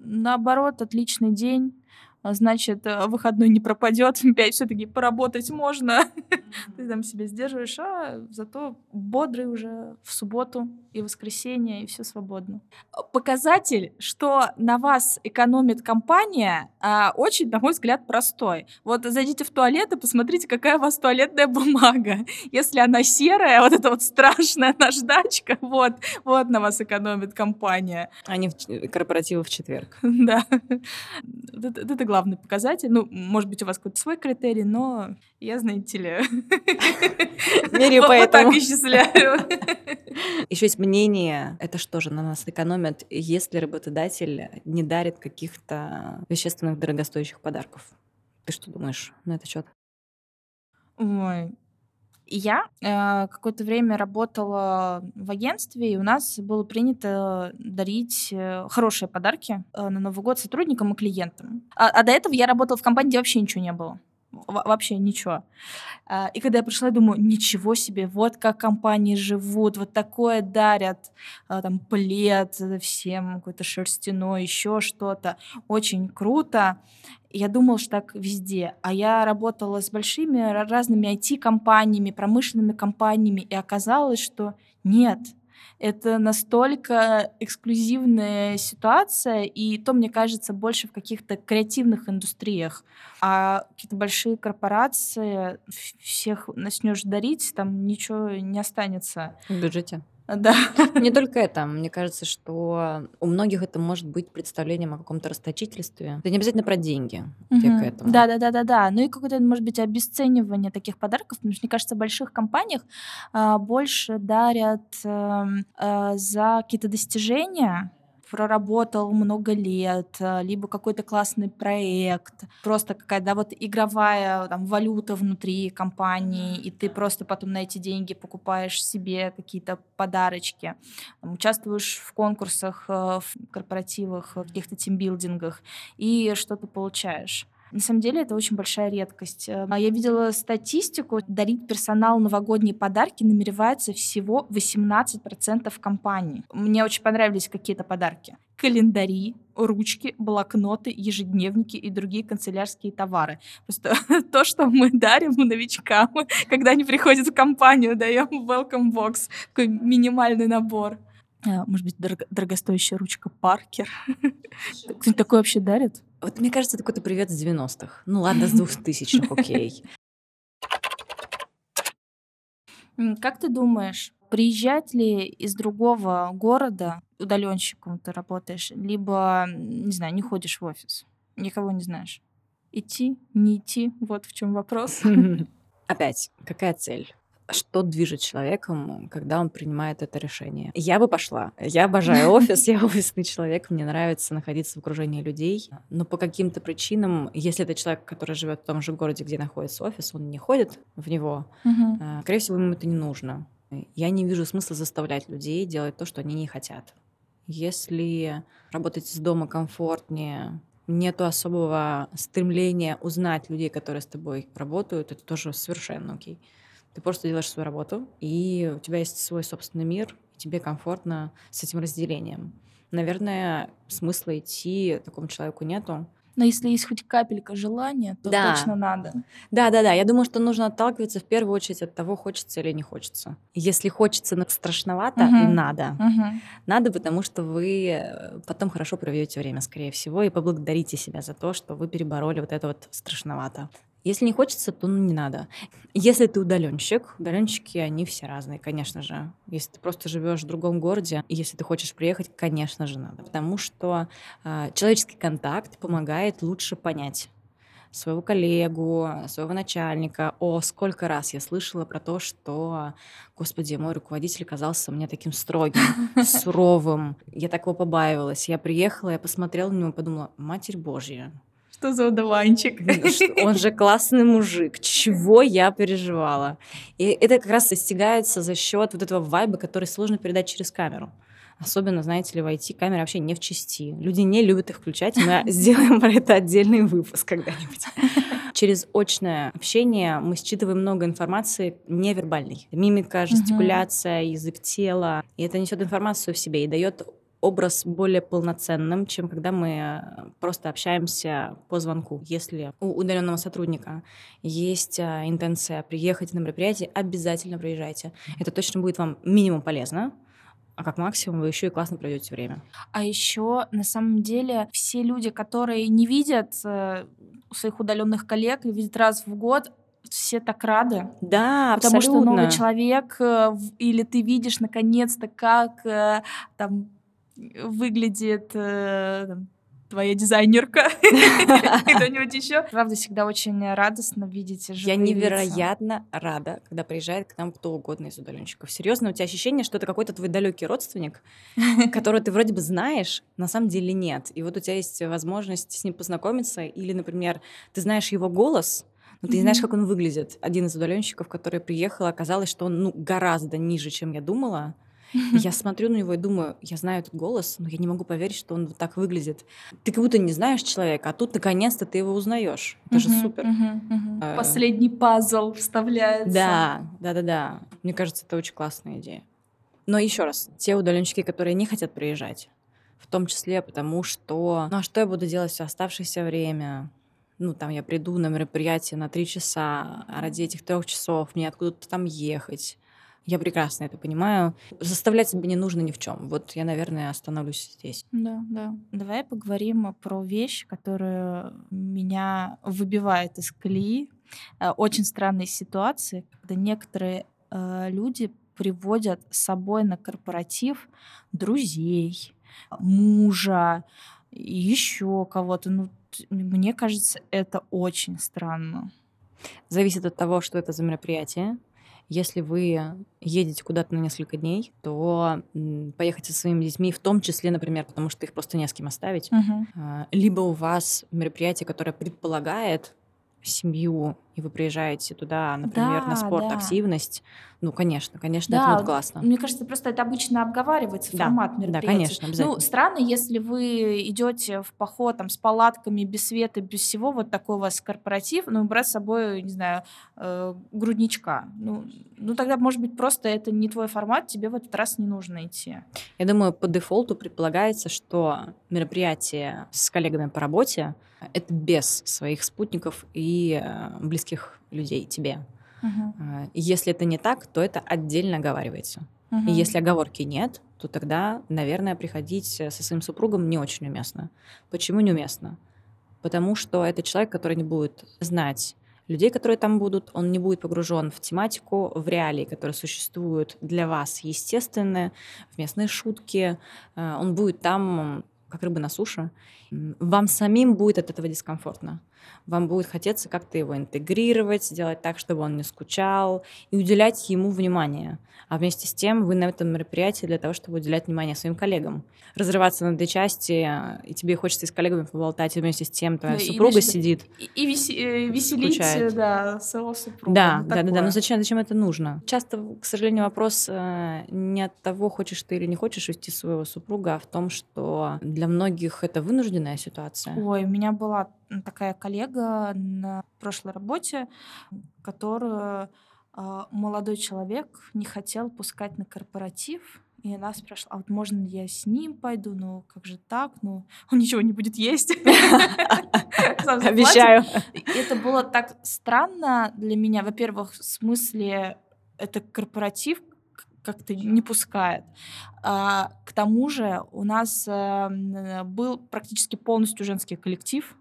S1: наоборот, отличный день, а значит, э, выходной не пропадет, опять все-таки поработать можно. Ты там себя сдерживаешь, а зато бодрый уже в субботу и воскресенье, и все свободно. Показатель, что на вас экономит компания, а, очень, на мой взгляд, простой. Вот зайдите в туалет и посмотрите, какая у вас туалетная бумага. Если она серая, вот эта вот страшная наждачка, вот, вот на вас экономит компания.
S2: А в ч- корпоративы в четверг.
S1: Да. Это, это главный показатель. Ну, может быть, у вас какой-то свой критерий, но я, знаете ли,
S2: Меряю
S1: вот-
S2: по
S1: вот так
S2: этому.
S1: исчисляю.
S2: Еще есть мнение, это что же на нас экономят, если работодатель не дарит каких-то вещественных дорогостоящих подарков. Ты что думаешь на этот счет?
S1: Ой. Я э, какое-то время работала в агентстве, и у нас было принято дарить э, хорошие подарки э, на Новый год сотрудникам и клиентам. А, а до этого я работала в компании, где вообще ничего не было. Вообще ничего. А, и когда я пришла, я думаю, ничего себе, вот как компании живут, вот такое дарят, а, там, плед всем, какой-то шерстяной, еще что-то. Очень круто. Я думала, что так везде. А я работала с большими разными IT-компаниями, промышленными компаниями, и оказалось, что нет, это настолько эксклюзивная ситуация, и то, мне кажется, больше в каких-то креативных индустриях. А какие-то большие корпорации, всех начнешь дарить, там ничего не останется.
S2: В бюджете.
S1: Да.
S2: Не только это. Мне кажется, что у многих это может быть представлением о каком-то расточительстве. Это не обязательно про деньги. Угу. Я к этому.
S1: Да, да, да, да, да. Ну и какое-то, может быть, обесценивание таких подарков. Потому что, мне кажется, в больших компаниях а, больше дарят а, а, за какие-то достижения проработал много лет, э, либо какой-то классный проект, просто какая-то да, вот игровая там, валюта внутри компании, и ты просто потом на эти деньги покупаешь себе какие-то подарочки, участвуешь в конкурсах, э, в корпоративах, в каких-то тимбилдингах, и что-то получаешь. На самом деле это очень большая редкость. Э, я видела статистику, дарить персоналу новогодние подарки намеревается всего 18% компаний. Мне очень понравились какие-то подарки. Календари, ручки, блокноты, ежедневники и другие канцелярские товары. Просто то, что мы дарим новичкам, когда они приходят в компанию, даем welcome box, такой минимальный набор. А, может быть, дорого, дорогостоящая ручка Паркер. Кто-нибудь такой вообще дарит?
S2: Вот мне кажется, это какой-то привет с 90-х. Ну ладно, с 2000-х, окей.
S1: Как ты думаешь, приезжать ли из другого города удаленщиком ты работаешь, либо, не знаю, не ходишь в офис, никого не знаешь? Идти, не идти, вот в чем вопрос.
S2: Опять, какая цель? Что движет человеком, когда он принимает это решение. Я бы пошла. Я обожаю офис, я офисный человек, мне нравится находиться в окружении людей, но по каким-то причинам, если это человек, который живет в том же городе, где находится офис, он не ходит в него, uh скорее всего, ему это не нужно. Я не вижу смысла заставлять людей делать то, что они не хотят. Если работать из дома комфортнее, нету особого стремления узнать людей, которые с тобой работают, это тоже совершенно окей. Ты просто делаешь свою работу, и у тебя есть свой собственный мир, и тебе комфортно с этим разделением. Наверное, смысла идти такому человеку нету.
S1: Но если есть хоть капелька желания, то да. точно надо.
S2: Да, да, да. Я думаю, что нужно отталкиваться в первую очередь от того, хочется или не хочется. Если хочется, но страшновато, угу. надо. Угу. Надо, потому что вы э, потом хорошо проведете время, скорее всего, и поблагодарите себя за то, что вы перебороли вот это вот страшновато. Если не хочется, то ну, не надо. Если ты удаленщик, удаленщики, они все разные, конечно же. Если ты просто живешь в другом городе, если ты хочешь приехать, конечно же, надо. Потому что э, человеческий контакт помогает лучше понять своего коллегу, своего начальника. О, сколько раз я слышала про то, что, господи, мой руководитель казался мне таким строгим, суровым. Я такого побаивалась. Я приехала, я посмотрела на него и подумала, Матерь Божья,
S1: что за удаванчик?
S2: Он же классный мужик. Чего я переживала? И это как раз достигается за счет вот этого вайба, который сложно передать через камеру. Особенно, знаете ли, в IT камеры вообще не в части. Люди не любят их включать, мы сделаем про это отдельный выпуск когда-нибудь. Через очное общение мы считываем много информации невербальной. Мимика, жестикуляция, язык тела. И это несет информацию в себе и дает образ более полноценным, чем когда мы э, просто общаемся по звонку. Если у удаленного сотрудника есть э, интенция приехать на мероприятие, обязательно приезжайте. Это точно будет вам минимум полезно, а как максимум вы еще и классно проведете время.
S1: А еще на самом деле все люди, которые не видят э, своих удаленных коллег, видят раз в год, все так рады.
S2: Да,
S1: Потому абсолютно. что новый человек, или ты видишь наконец-то, как там выглядит э, твоя дизайнерка, кто-нибудь еще. Правда, всегда очень радостно видеть
S2: Я невероятно рада, когда приезжает к нам кто угодно из удаленщиков. Серьезно, у тебя ощущение, что это какой-то твой далекий родственник, которого ты вроде бы знаешь, на самом деле нет. И вот у тебя есть возможность с ним познакомиться, или, например, ты знаешь его голос, но ты не знаешь, как он выглядит. Один из удаленщиков, который приехал, оказалось, что он ну, гораздо ниже, чем я думала. И я смотрю на него и думаю, я знаю этот голос, но я не могу поверить, что он вот так выглядит. Ты как будто не знаешь человека, а тут наконец-то ты его узнаешь. Это же супер.
S1: Э, Последний пазл вставляется.
S2: Да, да, да, да. Мне кажется, это очень классная идея. Но еще раз, те удаленщики, которые не хотят приезжать, в том числе потому, что, ну а что я буду делать все оставшееся время? Ну, там я приду на мероприятие на три часа, а ради этих трех часов мне откуда-то там ехать. Я прекрасно это понимаю. Заставлять себя не нужно ни в чем. Вот я, наверное, остановлюсь здесь.
S1: Да, да. Давай поговорим про вещь, которая меня выбивает из колеи. Э, очень странные ситуации, когда некоторые э, люди приводят с собой на корпоратив друзей, мужа, еще кого-то. Ну, мне кажется, это очень странно.
S2: Зависит от того, что это за мероприятие. Если вы едете куда-то на несколько дней, то поехать со своими детьми, в том числе, например, потому что их просто не с кем оставить, uh-huh. либо у вас мероприятие, которое предполагает семью, и вы приезжаете туда, например, да, на спорт-активность, да. ну, конечно, конечно, да, это будет классно.
S1: Мне кажется, просто это обычно обговаривается
S2: да,
S1: формат мероприятия.
S2: Да, конечно, обязательно.
S1: Ну, странно, если вы идете в поход там, с палатками, без света, без всего, вот такой у вас корпоратив, ну, брать с собой, не знаю, э, грудничка. Ну, ну, тогда, может быть, просто это не твой формат, тебе в этот раз не нужно идти.
S2: Я думаю, по дефолту предполагается, что мероприятие с коллегами по работе — это без своих спутников и э, близких людей тебе. Uh-huh. Если это не так, то это отдельно оговаривается. Uh-huh. И если оговорки нет, то тогда, наверное, приходить со своим супругом не очень уместно. Почему неуместно? Потому что это человек, который не будет знать людей, которые там будут, он не будет погружен в тематику, в реалии, которые существуют для вас естественные, в местные шутки. Э, он будет там как рыба на суше, вам самим будет от этого дискомфортно. Вам будет хотеться как-то его интегрировать, сделать так, чтобы он не скучал, и уделять ему внимание. А вместе с тем вы на этом мероприятии для того, чтобы уделять внимание своим коллегам. Разрываться на две части, и тебе хочется с коллегами поболтать, и вместе с тем твоя да, супруга и, сидит.
S1: И, и э, веселить скучает. да, своего супруга.
S2: Да, да, да, да. Но зачем, зачем это нужно? Часто, к сожалению, вопрос э, не от того, хочешь ты или не хочешь вести своего супруга, а в том, что для многих это вынужденная ситуация.
S1: Ой, у меня была такая коллега на прошлой работе, которую а, молодой человек не хотел пускать на корпоратив, и она спрашивала, а вот можно ли я с ним пойду? Ну, как же так? Ну, он ничего не будет есть.
S2: Обещаю.
S1: Это было так странно для меня. Во-первых, в смысле, это корпоратив, как-то не пускает. А, к тому же у нас э, был практически полностью женский коллектив,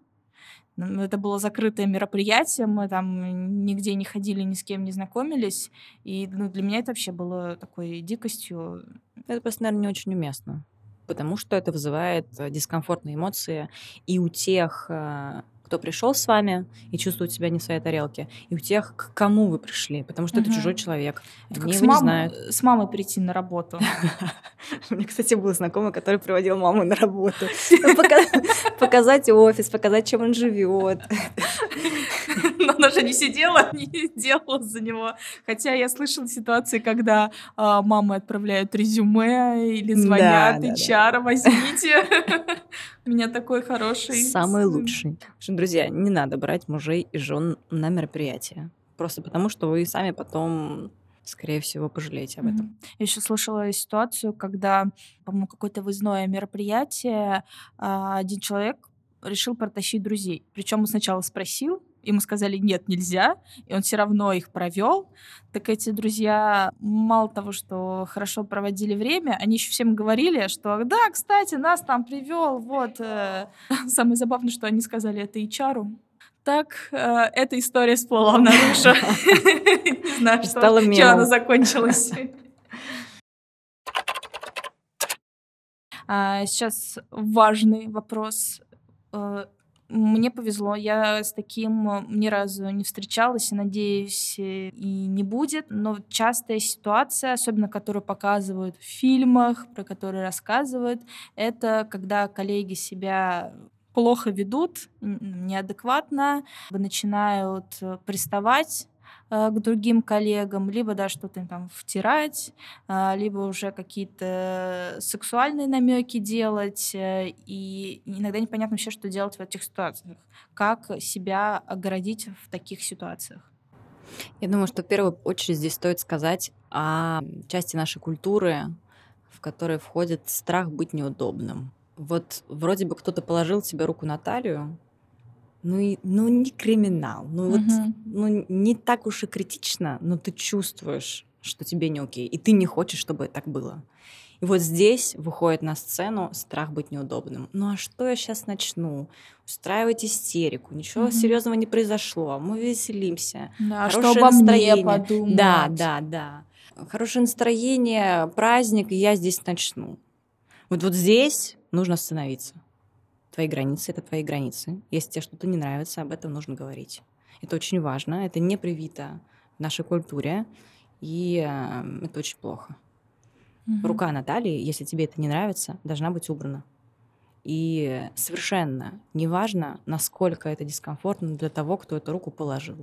S1: это было закрытое мероприятие, мы там нигде не ходили, ни с кем не знакомились. И ну, для меня это вообще было такой дикостью.
S2: Это просто, наверное, не очень уместно. Потому что это вызывает э, дискомфортные эмоции и у тех э, кто пришел с вами и чувствует себя не в своей тарелке, и у тех, к кому вы пришли, потому что угу. это чужой человек.
S1: Это Они как с, мам... знают. с мамой прийти на работу.
S2: У меня, кстати, был знакомый, который приводил маму на работу. Показать офис, показать, чем он живет.
S1: Но она же не сидела, не делала за него. Хотя я слышала ситуации, когда а, мамы отправляют резюме или звонят да, HR, да, возьмите. У меня такой хороший.
S2: Самый лучший. Друзья, не надо брать мужей и жен на мероприятия. Просто потому, что вы сами потом скорее всего, пожалеете об этом.
S1: Mm-hmm. Я еще слышала ситуацию, когда, по-моему, какое-то выездное мероприятие, а, один человек решил протащить друзей. Причем он сначала спросил, ему сказали, нет, нельзя, и он все равно их провел. Так эти друзья мало того, что хорошо проводили время, они еще всем говорили, что да, кстати, нас там привел, вот. Э, самое забавное, что они сказали это HR. Так, э, эта история всплыла наружу. Не знаю, что, она закончилась. А, сейчас важный вопрос э, мне повезло, я с таким э, ни разу не встречалась и, надеюсь, э, и не будет. Но частая ситуация, особенно которую показывают в фильмах, про которые рассказывают, это когда коллеги себя плохо ведут, неадекватно, начинают э, приставать, э, к другим коллегам, либо да, что-то там втирать, э, либо уже какие-то сексуальные намеки делать. Э, и иногда непонятно вообще, что делать в этих ситуациях. Как себя оградить в таких ситуациях.
S2: Я думаю, что в первую очередь здесь стоит сказать о части нашей культуры, в которой входит страх быть неудобным. Вот вроде бы кто-то положил тебе руку на талию, ну, и, ну не криминал, ну вот ну, не так уж и критично, но ты чувствуешь, что тебе не окей, и ты не хочешь, чтобы так было. И вот здесь выходит на сцену страх быть неудобным. Ну а что я сейчас начну? Устраивать истерику, ничего mm-hmm. серьезного не произошло, мы веселимся.
S1: Да, Хорошее что обо настроение. мне подумать.
S2: Да, да, да. Хорошее настроение, праздник, и я здесь начну. Вот вот здесь нужно остановиться. Твои границы — это твои границы. Если тебе что-то не нравится, об этом нужно говорить. Это очень важно, это не привито в нашей культуре, и э, это очень плохо. Угу. Рука Натальи, если тебе это не нравится, должна быть убрана. И совершенно неважно, насколько это дискомфортно для того, кто эту руку положил.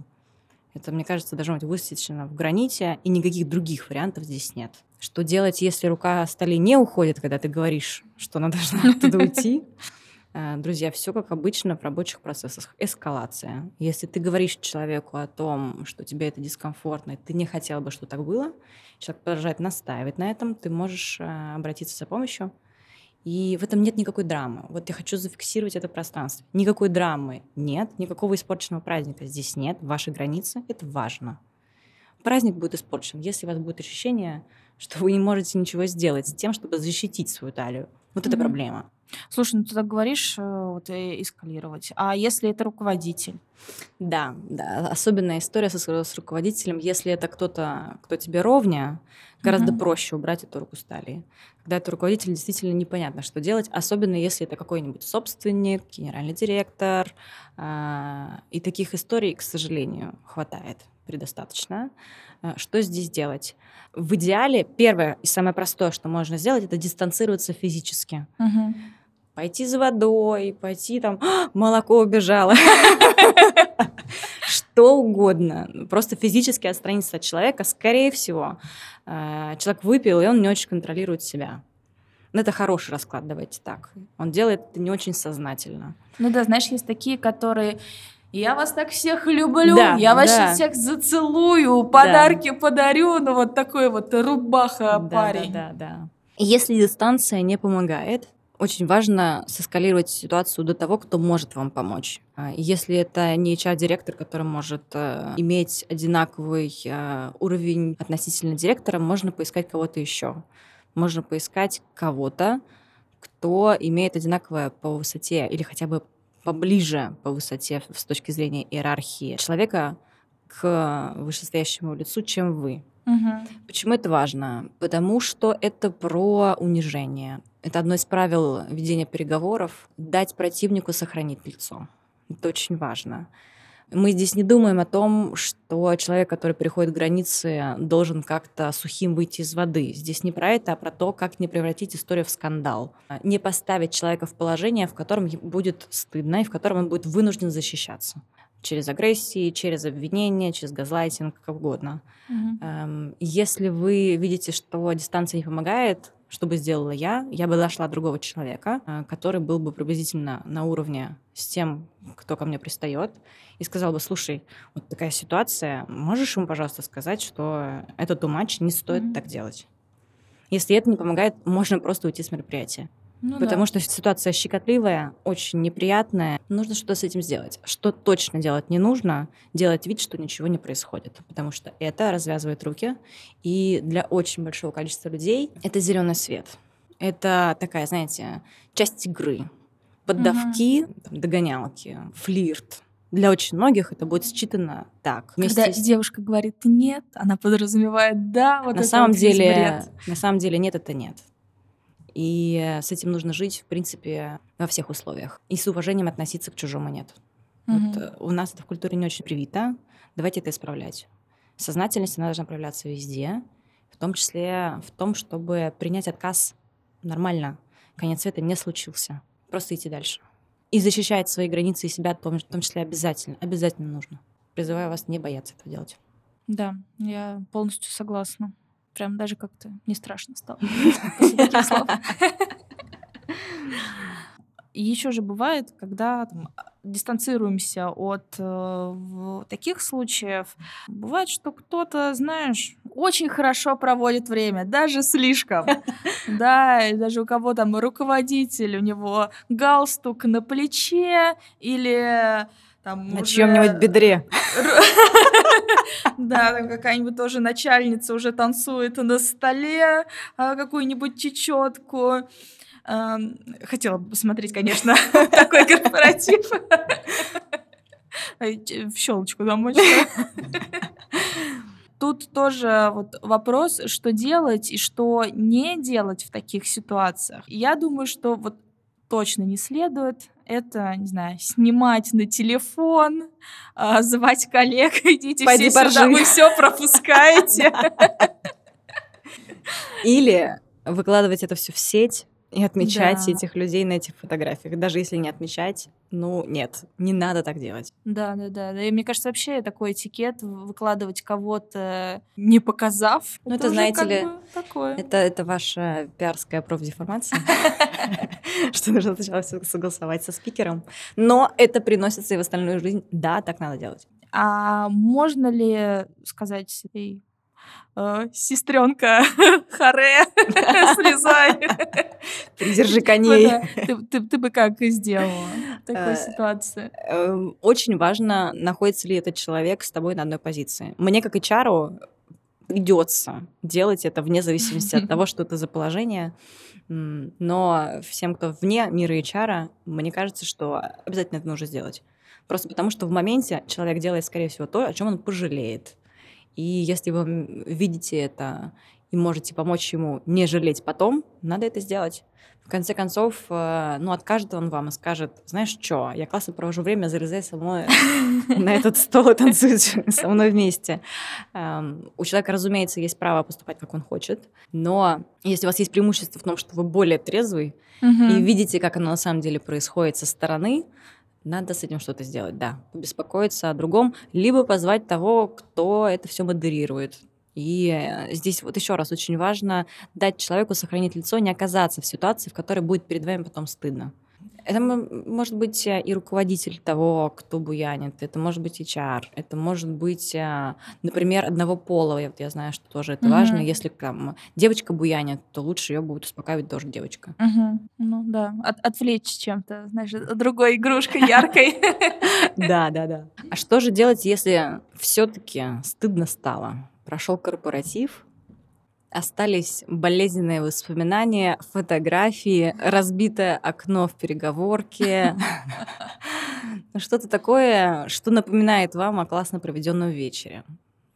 S2: Это, мне кажется, должно быть высечено в граните, и никаких других вариантов здесь нет. Что делать, если рука стали не уходит, когда ты говоришь, что она должна оттуда уйти? Э, друзья, все как обычно в рабочих процессах. Эскалация. Если ты говоришь человеку о том, что тебе это дискомфортно, и ты не хотел бы, чтобы так было, человек продолжает настаивать на этом, ты можешь э, обратиться за помощью. И в этом нет никакой драмы. Вот я хочу зафиксировать это пространство. Никакой драмы нет, никакого испорченного праздника здесь нет. Ваши границы — это важно. Праздник будет испорчен, если у вас будет ощущение, что вы не можете ничего сделать с тем, чтобы защитить свою талию. Вот mm-hmm. это проблема.
S1: Слушай, ну ты так говоришь, э, вот э, эскалировать. А если это руководитель?
S2: Да, да. Особенная история с, с руководителем. Если это кто-то, кто тебе ровня, гораздо mm-hmm. проще убрать эту руку с талии. Когда это руководитель, действительно непонятно, что делать. Особенно если это какой-нибудь собственник, генеральный директор. Э, и таких историй, к сожалению, хватает предостаточно. Э, что здесь делать? В идеале первое и самое простое, что можно сделать, это дистанцироваться физически.
S1: Угу
S2: пойти за водой, пойти там, «А, молоко убежало, что угодно. Просто физически отстраниться от человека, скорее всего, э, человек выпил, и он не очень контролирует себя. Но это хороший расклад, давайте так. Он делает это не очень сознательно.
S1: Ну да, знаешь, есть такие, которые я вас так всех люблю, да, я вас да. всех зацелую, подарки да. подарю, ну вот такой вот рубаха да, парень.
S2: Да, да, да. Если дистанция не помогает, очень важно соскалировать ситуацию до того, кто может вам помочь. А, если это не HR-директор, который может э, иметь одинаковый э, уровень относительно директора, можно поискать кого-то еще. Можно поискать кого-то, кто имеет одинаковое по высоте или хотя бы поближе по высоте с точки зрения иерархии человека к вышестоящему лицу, чем вы.
S1: Угу.
S2: Почему это важно? Потому что это про унижение. Это одно из правил ведения переговоров — дать противнику сохранить лицо. Это очень важно. Мы здесь не думаем о том, что человек, который переходит границы, должен как-то сухим выйти из воды. Здесь не про это, а про то, как не превратить историю в скандал. Не поставить человека в положение, в котором будет стыдно и в котором он будет вынужден защищаться через агрессии, через обвинения, через газлайтинг, как угодно.
S1: Mm-hmm.
S2: Если вы видите, что дистанция не помогает, что бы сделала я? Я бы нашла другого человека, э, который был бы приблизительно на уровне с тем, кто ко мне пристает, и сказал бы, слушай, вот такая ситуация, можешь ему, пожалуйста, сказать, что этот матч не стоит mm-hmm. так делать? Если это не помогает, можно просто уйти с мероприятия. Ну, потому да. что ситуация щекотливая, очень неприятная. Нужно что-то с этим сделать. Что точно делать не нужно, делать вид, что ничего не происходит. Потому что это развязывает руки. И для очень большого количества людей это зеленый свет. Это такая, знаете, часть игры. Поддавки, угу. там, догонялки, флирт. Для очень многих это будет считано так.
S1: Когда с... девушка говорит нет, она подразумевает да, вот
S2: на самом деле, на самом деле нет, это нет. И с этим нужно жить, в принципе, во всех условиях. И с уважением относиться к чужому нет.
S1: Угу.
S2: Вот, э, у нас это в культуре не очень привито. Давайте это исправлять. Сознательность, она должна проявляться везде, в том числе в том, чтобы принять отказ нормально. Конец света не случился. Просто идти дальше. И защищать свои границы и себя в том, в том числе обязательно. Обязательно нужно. Призываю вас не бояться этого делать.
S1: Да, я полностью согласна. Прям даже как-то не страшно стало. И еще же бывает, когда там, дистанцируемся от э, таких случаев, бывает, что кто-то, знаешь, очень хорошо проводит время, даже слишком. Да, даже у кого там руководитель, у него галстук на плече или там
S2: на чьем-нибудь бедре.
S1: Да, там какая-нибудь тоже начальница уже танцует на столе а, какую-нибудь чечетку. Хотела бы посмотреть, конечно, такой корпоратив. В щелочку замочь. Тут тоже вот вопрос, что делать и что не делать в таких ситуациях. Я думаю, что вот точно не следует это, не знаю, снимать на телефон, а, звать коллег, идите Пойди все поржи. сюда, вы все пропускаете.
S2: Или выкладывать это все в сеть, и отмечать да. этих людей на этих фотографиях. Даже если не отмечать, ну нет, не надо так делать.
S1: Да, да, да. И мне кажется, вообще такой этикет выкладывать кого-то, не показав.
S2: Ну, это, это знаете ли, такое. Это, это ваша пиарская профдеформация, что нужно сначала все согласовать со спикером. Но это приносится и в остальную жизнь. Да, так надо делать.
S1: А можно ли сказать, эй, сестренка Харе, слезай.
S2: Придержи коней.
S1: Ты, ты, ты бы как сделала в такой э, ситуации?
S2: Эм, очень важно, находится ли этот человек с тобой на одной позиции. Мне, как HR, придется делать это вне зависимости от того, что это за положение. Но всем, кто вне мира HR, мне кажется, что обязательно это нужно сделать. Просто потому, что в моменте человек делает, скорее всего, то, о чем он пожалеет. И если вы видите это и можете помочь ему не жалеть потом, надо это сделать. В конце концов, э, ну, откажет он вам и скажет, знаешь что, я классно провожу время, залезай со мной на этот стол и танцуй со мной вместе. Эм, у человека, разумеется, есть право поступать, как он хочет, но если у вас есть преимущество в том, что вы более трезвый и видите, как оно на самом деле происходит со стороны, надо с этим что-то сделать, да. Побеспокоиться о другом, либо позвать того, кто это все модерирует. И э, здесь вот еще раз очень важно дать человеку сохранить лицо, не оказаться в ситуации, в которой будет перед вами потом стыдно. Это может быть э, и руководитель того, кто буянит, это может быть HR, это может быть, э, например, одного пола. Я, я знаю, что тоже это угу. важно. Если там девочка буянит, то лучше ее будет успокаивать тоже девочка.
S1: Угу. Ну да, От, отвлечь чем-то, знаешь, другой игрушкой яркой.
S2: Да, да, да. А что же делать, если все-таки стыдно стало? Прошел корпоратив, остались болезненные воспоминания, фотографии, разбитое окно в переговорке. Что-то такое, что напоминает вам о классно проведенном вечере.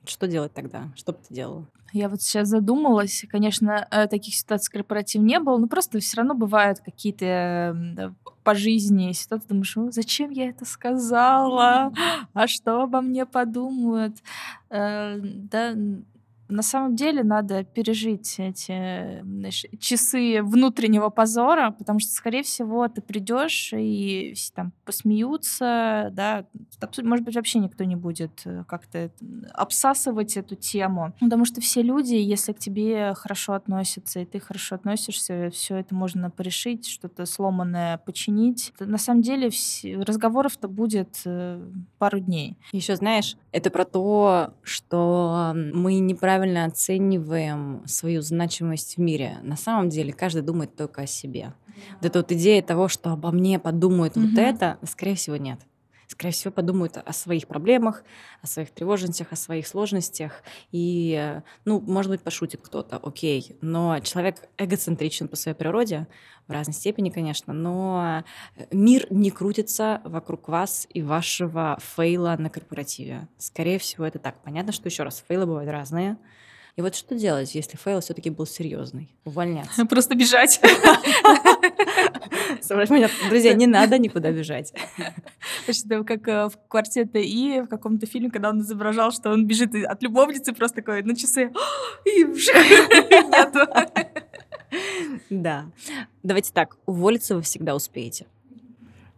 S2: Что делать тогда? Что бы ты делала?
S1: Я вот сейчас задумалась. Конечно, э, таких ситуаций корпоратив не было, но просто все равно бывают какие-то по жизни ситуации. Думаешь, зачем я это сказала? А что обо мне подумают? Э, да, на самом деле надо пережить эти знаешь, часы внутреннего позора, потому что, скорее всего, ты придешь и там посмеются, да, может быть, вообще никто не будет э, как-то обсасывать эту тему, потому что все люди, если к тебе хорошо относятся, и ты хорошо относишься, все это можно порешить, что-то сломанное починить. На самом деле разговоров-то будет э, пару дней.
S2: Еще знаешь, это про то, что мы неправильно неправильно оцениваем свою значимость в мире. На самом деле каждый думает только о себе. Вот эта вот идея того, что обо мне подумают mm-hmm. вот это, скорее всего, нет скорее всего, подумают о своих проблемах, о своих тревожностях, о своих сложностях. И, ну, может быть, пошутит кто-то, окей. Но человек эгоцентричен по своей природе, в разной степени, конечно, но мир не крутится вокруг вас и вашего фейла на корпоративе. Скорее всего, это так. Понятно, что еще раз, фейлы бывают разные. И вот что делать, если фейл все-таки был серьезный? Увольняться.
S1: Просто бежать.
S2: Друзья, не надо никуда бежать.
S1: Это как э, в квартете И в каком-то фильме, когда он изображал, что он бежит от любовницы, просто такой на часы, и нету.
S2: Да. Давайте так, уволиться вы всегда успеете.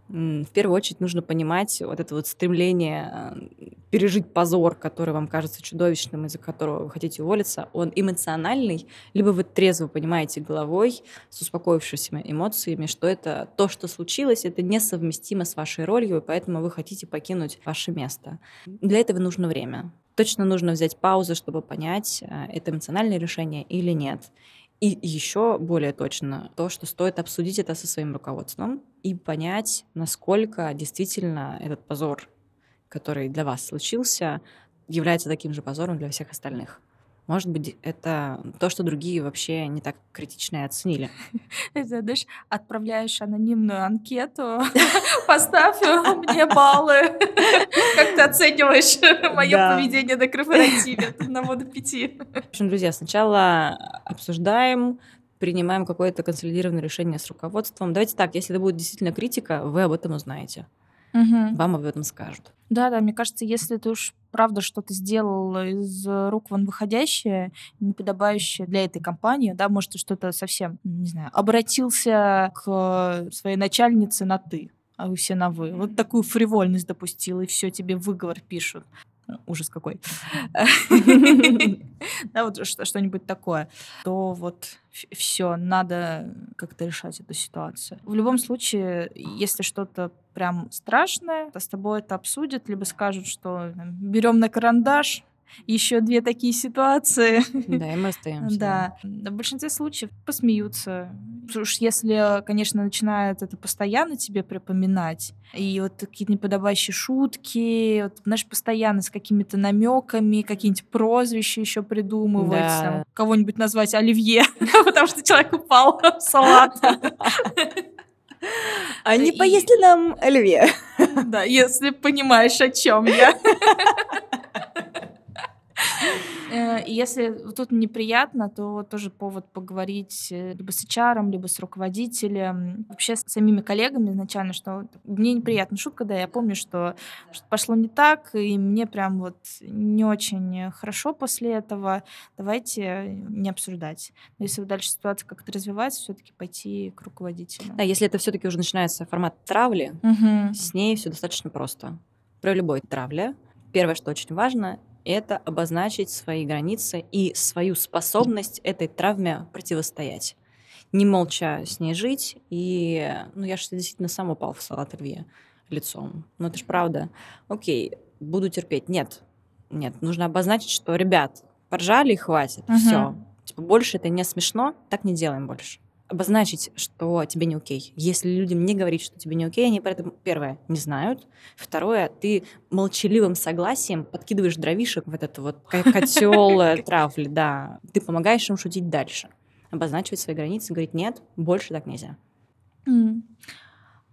S2: В первую очередь нужно понимать вот это вот стремление э, пережить позор, который вам кажется чудовищным, из-за которого вы хотите уволиться, он эмоциональный, либо вы трезво понимаете головой, с успокоившимися эмоциями, что это то, что случилось, это несовместимо с вашей ролью, и поэтому вы хотите покинуть ваше место. Для этого нужно время. Точно нужно взять паузу, чтобы понять, э, это эмоциональное решение или нет. И еще более точно то, что стоит обсудить это со своим руководством и понять, насколько действительно этот позор который для вас случился, является таким же позором для всех остальных. Может быть, это то, что другие вообще не так критично и оценили.
S1: Это, знаешь, отправляешь анонимную анкету, поставь мне баллы. Как ты оцениваешь мое поведение на корпоративе 1 до 5?
S2: В общем, друзья, сначала обсуждаем, принимаем какое-то консолидированное решение с руководством. Давайте так, если это будет действительно критика, вы об этом узнаете. Угу. Вам об этом скажут.
S1: Да, да, мне кажется, если ты уж правда что-то сделал из рук вон выходящее, неподобающее для этой компании, да, может, ты что-то совсем, не знаю, обратился к своей начальнице на «ты», а вы все на «вы». Вот такую фривольность допустил, и все тебе выговор пишут. Ужас какой. Да, вот что-нибудь такое. То вот все, надо как-то решать эту ситуацию. В любом случае, если что-то прям страшное, то с тобой это обсудят, либо скажут, что берем на карандаш, еще две такие ситуации.
S2: Да, и мы остаемся.
S1: Да. В большинстве случаев посмеются. Уж если, конечно, начинают это постоянно тебе припоминать, и вот какие-то неподобающие шутки, вот, знаешь, постоянно с какими-то намеками, какие-нибудь прозвища еще придумывать, да. кого-нибудь назвать Оливье, потому что человек упал в салат.
S2: А не поесть ли нам оливье?
S1: Да, если понимаешь, о чем я. Э, если тут неприятно, то тоже повод поговорить э, либо с HR, либо с руководителем, вообще с самими коллегами изначально, что мне неприятна шутка, да, я помню, что, что пошло не так, и мне прям вот не очень хорошо после этого. Давайте не обсуждать. Но если дальше ситуация как-то развивается, все-таки пойти к руководителю.
S2: Да, если это все-таки уже начинается формат травли, угу. с ней все достаточно просто. При любой травле первое, что очень важно, это обозначить свои границы и свою способность этой травме противостоять. Не молча с ней жить. И, ну, я же действительно сам упал в салат оливье лицом. Ну, это ж правда. Окей, буду терпеть. Нет, нет, нужно обозначить, что, ребят, поржали и хватит, угу. все. Типа, больше это не смешно, так не делаем больше обозначить, что тебе не окей. Если людям не говорить, что тебе не окей, они про это, первое, не знают. Второе, ты молчаливым согласием подкидываешь дровишек в этот вот котел э, травли, да. Ты помогаешь им шутить дальше. Обозначивать свои границы, говорить, нет, больше так нельзя.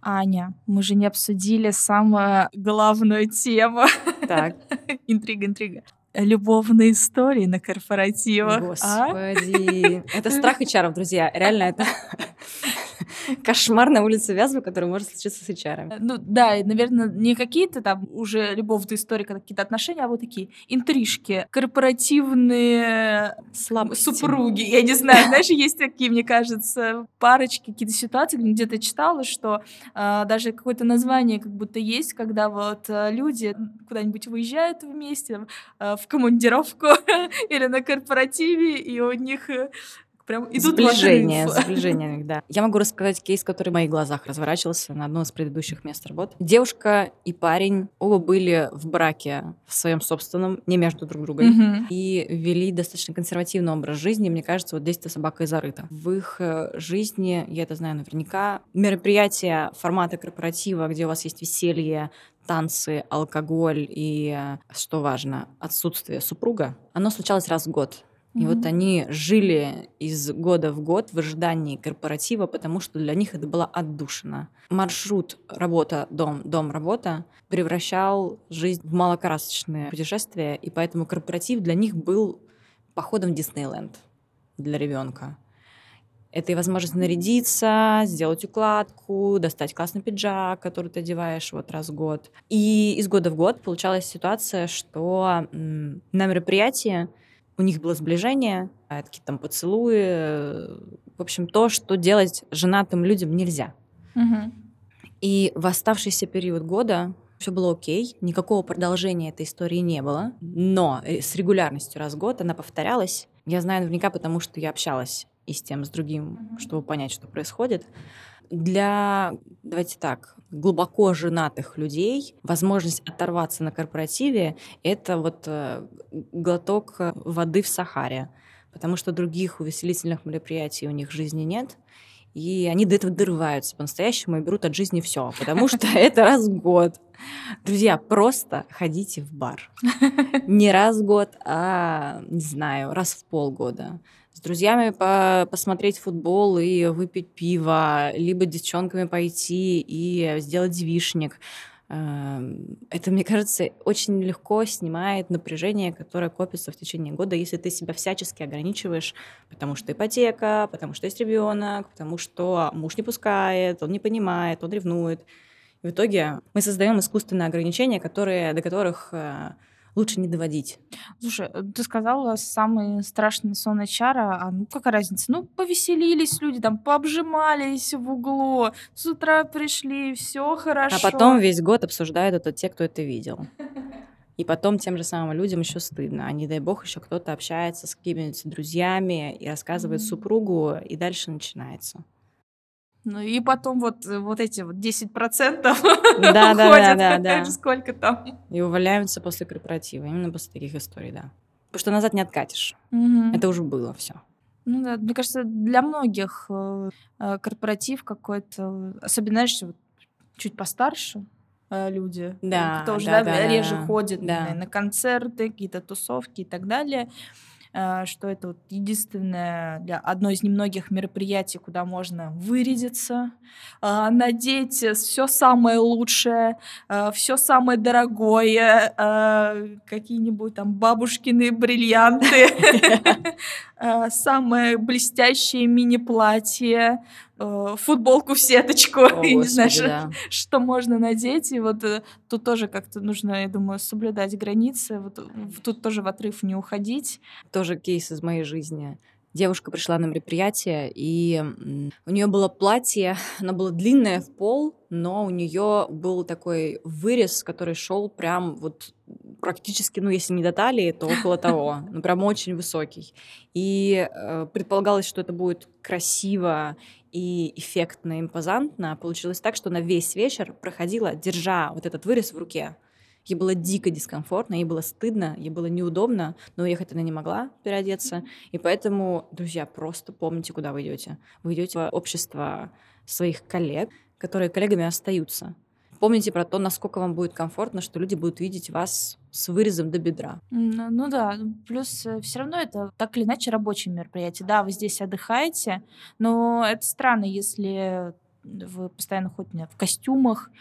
S1: Аня, мы же не обсудили самую главную тему.
S2: Так.
S1: интрига, интрига любовные истории на корпоративах.
S2: А? Господи. А? Это страх и чаров, друзья. Реально, это кошмар на улице Вязьмы, который может случиться с HR.
S1: Ну да, наверное, не какие-то там уже любовные истории, какие-то отношения, а вот такие интрижки, корпоративные Слабости. супруги. Я не знаю, знаешь, есть такие, мне кажется, парочки, какие-то ситуации, где-то читала, что э, даже какое-то название как будто есть, когда вот э, люди куда-нибудь выезжают вместе э, в командировку или на корпоративе, и у них э, прям идут
S2: сближение, сближение, да. Я могу рассказать кейс, который в моих глазах разворачивался на одном из предыдущих мест работы. Девушка и парень оба были в браке в своем собственном, не между друг другом, угу. и вели достаточно консервативный образ жизни. Мне кажется, вот здесь-то собака и зарыта. В их э, жизни, я это знаю наверняка, мероприятия формата корпоратива, где у вас есть веселье, танцы, алкоголь и, э, что важно, отсутствие супруга, оно случалось раз в год. И mm-hmm. вот они жили из года в год в ожидании корпоратива, потому что для них это было отдушина. Маршрут работа-дом, дом-работа превращал жизнь в малокрасочное путешествие, и поэтому корпоратив для них был походом в Диснейленд для ребенка. Это и возможность нарядиться, сделать укладку, достать классный пиджак, который ты одеваешь вот раз в год. И из года в год получалась ситуация, что на мероприятии у них было сближение, а, какие-то там поцелуи. В общем, то, что делать женатым людям нельзя. Угу. И в оставшийся период года все было окей, никакого продолжения этой истории не было, но э, с регулярностью раз в год она повторялась. Я знаю наверняка, потому что я общалась и с тем, с другим, чтобы понять, что происходит. Для, давайте так, глубоко женатых людей возможность оторваться на корпоративе — это вот э, глоток воды в Сахаре, потому что других увеселительных мероприятий у них в жизни нет, и они до этого дорываются по-настоящему и берут от жизни все, потому что это раз в год. Друзья, просто ходите в бар. Не раз в год, а, не знаю, раз в полгода. Друзьями по посмотреть футбол и выпить пиво, либо девчонками пойти и сделать вишник. Эм, это, мне кажется, очень легко снимает напряжение, которое копится в течение года, если ты себя всячески ограничиваешь, потому что ипотека, потому что есть ребенок, потому что муж не пускает, он не понимает, он ревнует. И в итоге мы создаем искусственные ограничения, которые, до которых э, лучше не доводить.
S1: Слушай, э, ты сказала самый страшный сон HR, а ну какая разница? Ну, повеселились люди, там, пообжимались в углу, с утра пришли, все хорошо.
S2: А потом весь год обсуждают это те, кто это видел. И потом тем же самым людям еще стыдно. А не дай бог еще кто-то общается с какими-нибудь друзьями и рассказывает mm-hmm. супругу, и дальше начинается.
S1: Ну и потом вот, э, вот эти вот 10% да, да, да, да, да. сколько там.
S2: И увольняются после корпоратива, именно после таких историй, да. Потому что назад не откатишь. Угу. Это уже было все.
S1: Ну да, мне кажется, для многих э, э, корпоратив какой-то, особенно, знаешь, вот чуть постарше люди, да, кто уже да, да, реже да, ходит да. На концерты, какие-то тусовки и так далее. Э, что это вот единственное, для, одно из немногих мероприятий, куда можно вырядиться, э, надеть все самое лучшее, э, все самое дорогое, какие-нибудь там бабушкины бриллианты, самое блестящее мини-платье, Э, футболку в сеточку, О, и не знаю, да. что можно надеть. И вот э, тут тоже как-то нужно, я думаю, соблюдать границы. Вот тут тоже в отрыв не уходить.
S2: Тоже кейс из моей жизни. Девушка пришла на мероприятие, и у нее было платье, оно было длинное в пол, но у нее был такой вырез, который шел прям вот практически, ну, если не до талии, то около того, ну, прям очень высокий. И э, предполагалось, что это будет красиво и эффектно, импозантно. Получилось так, что на весь вечер проходила, держа вот этот вырез в руке. Ей было дико дискомфортно, ей было стыдно, ей было неудобно, но уехать она не могла переодеться. И поэтому, друзья, просто помните, куда вы идете. Вы идете в общество своих коллег, которые коллегами остаются. Помните про то, насколько вам будет комфортно, что люди будут видеть вас с вырезом до бедра.
S1: Ну, ну да, плюс э, все равно это так или иначе рабочее мероприятие. Да, вы здесь отдыхаете, но это странно, если вы постоянно ходите в костюмах,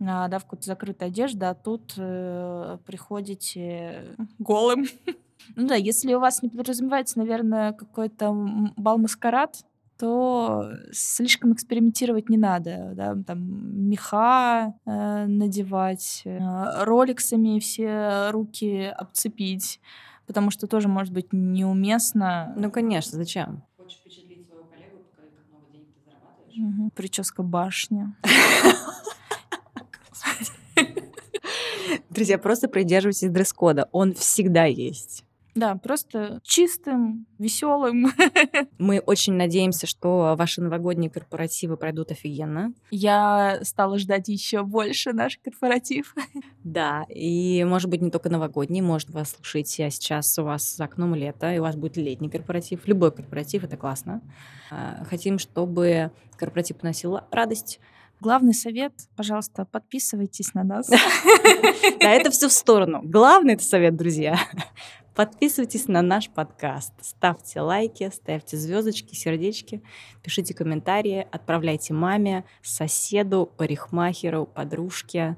S1: а, да, в какой-то закрытой одежде, а тут э, приходите голым. Ну да, если у вас не подразумевается, наверное, какой-то бал-маскарад, то слишком экспериментировать не надо. Да? Там меха э, надевать, э, роликсами все руки обцепить, потому что тоже может быть неуместно.
S2: Ну, конечно, зачем?
S1: Хочешь впечатлить своего коллегу, как много денег ты зарабатываешь? Угу. Прическа башня.
S2: Друзья, просто придерживайтесь дресс-кода. Он всегда есть.
S1: Да, просто чистым, веселым.
S2: Мы очень надеемся, что ваши новогодние корпоративы пройдут офигенно.
S1: Я стала ждать еще больше наш корпоратив.
S2: Да, и может быть не только новогодний, может вы слушаете, а сейчас у вас за окном лето, и у вас будет летний корпоратив. Любой корпоратив, это классно. А, хотим, чтобы корпоратив приносил радость,
S1: Главный совет, пожалуйста, подписывайтесь на нас.
S2: Да, это все в сторону. Главный это совет, друзья. Подписывайтесь на наш подкаст, ставьте лайки, ставьте звездочки, сердечки, пишите комментарии, отправляйте маме, соседу, парикмахеру, подружке.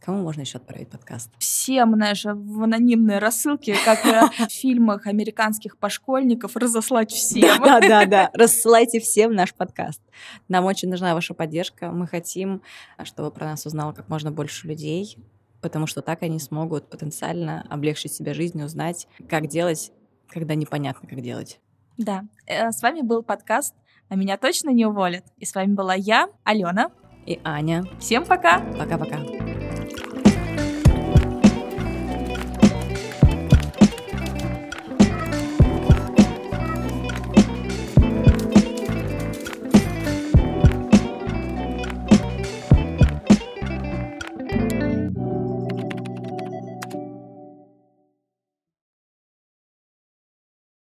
S2: Кому можно еще отправить подкаст?
S1: Всем, знаешь, в анонимные рассылки, как в фильмах американских пошкольников, разослать всем.
S2: Да, да, да. Рассылайте всем наш подкаст. Нам очень нужна ваша поддержка. Мы хотим, чтобы про нас узнало как можно больше людей потому что так они смогут потенциально облегчить себе жизнь, узнать, как делать, когда непонятно, как делать.
S1: Да, э, с вами был подкаст «А меня точно не уволят». И с вами была я, Алена.
S2: И Аня.
S1: Всем пока!
S2: Пока-пока.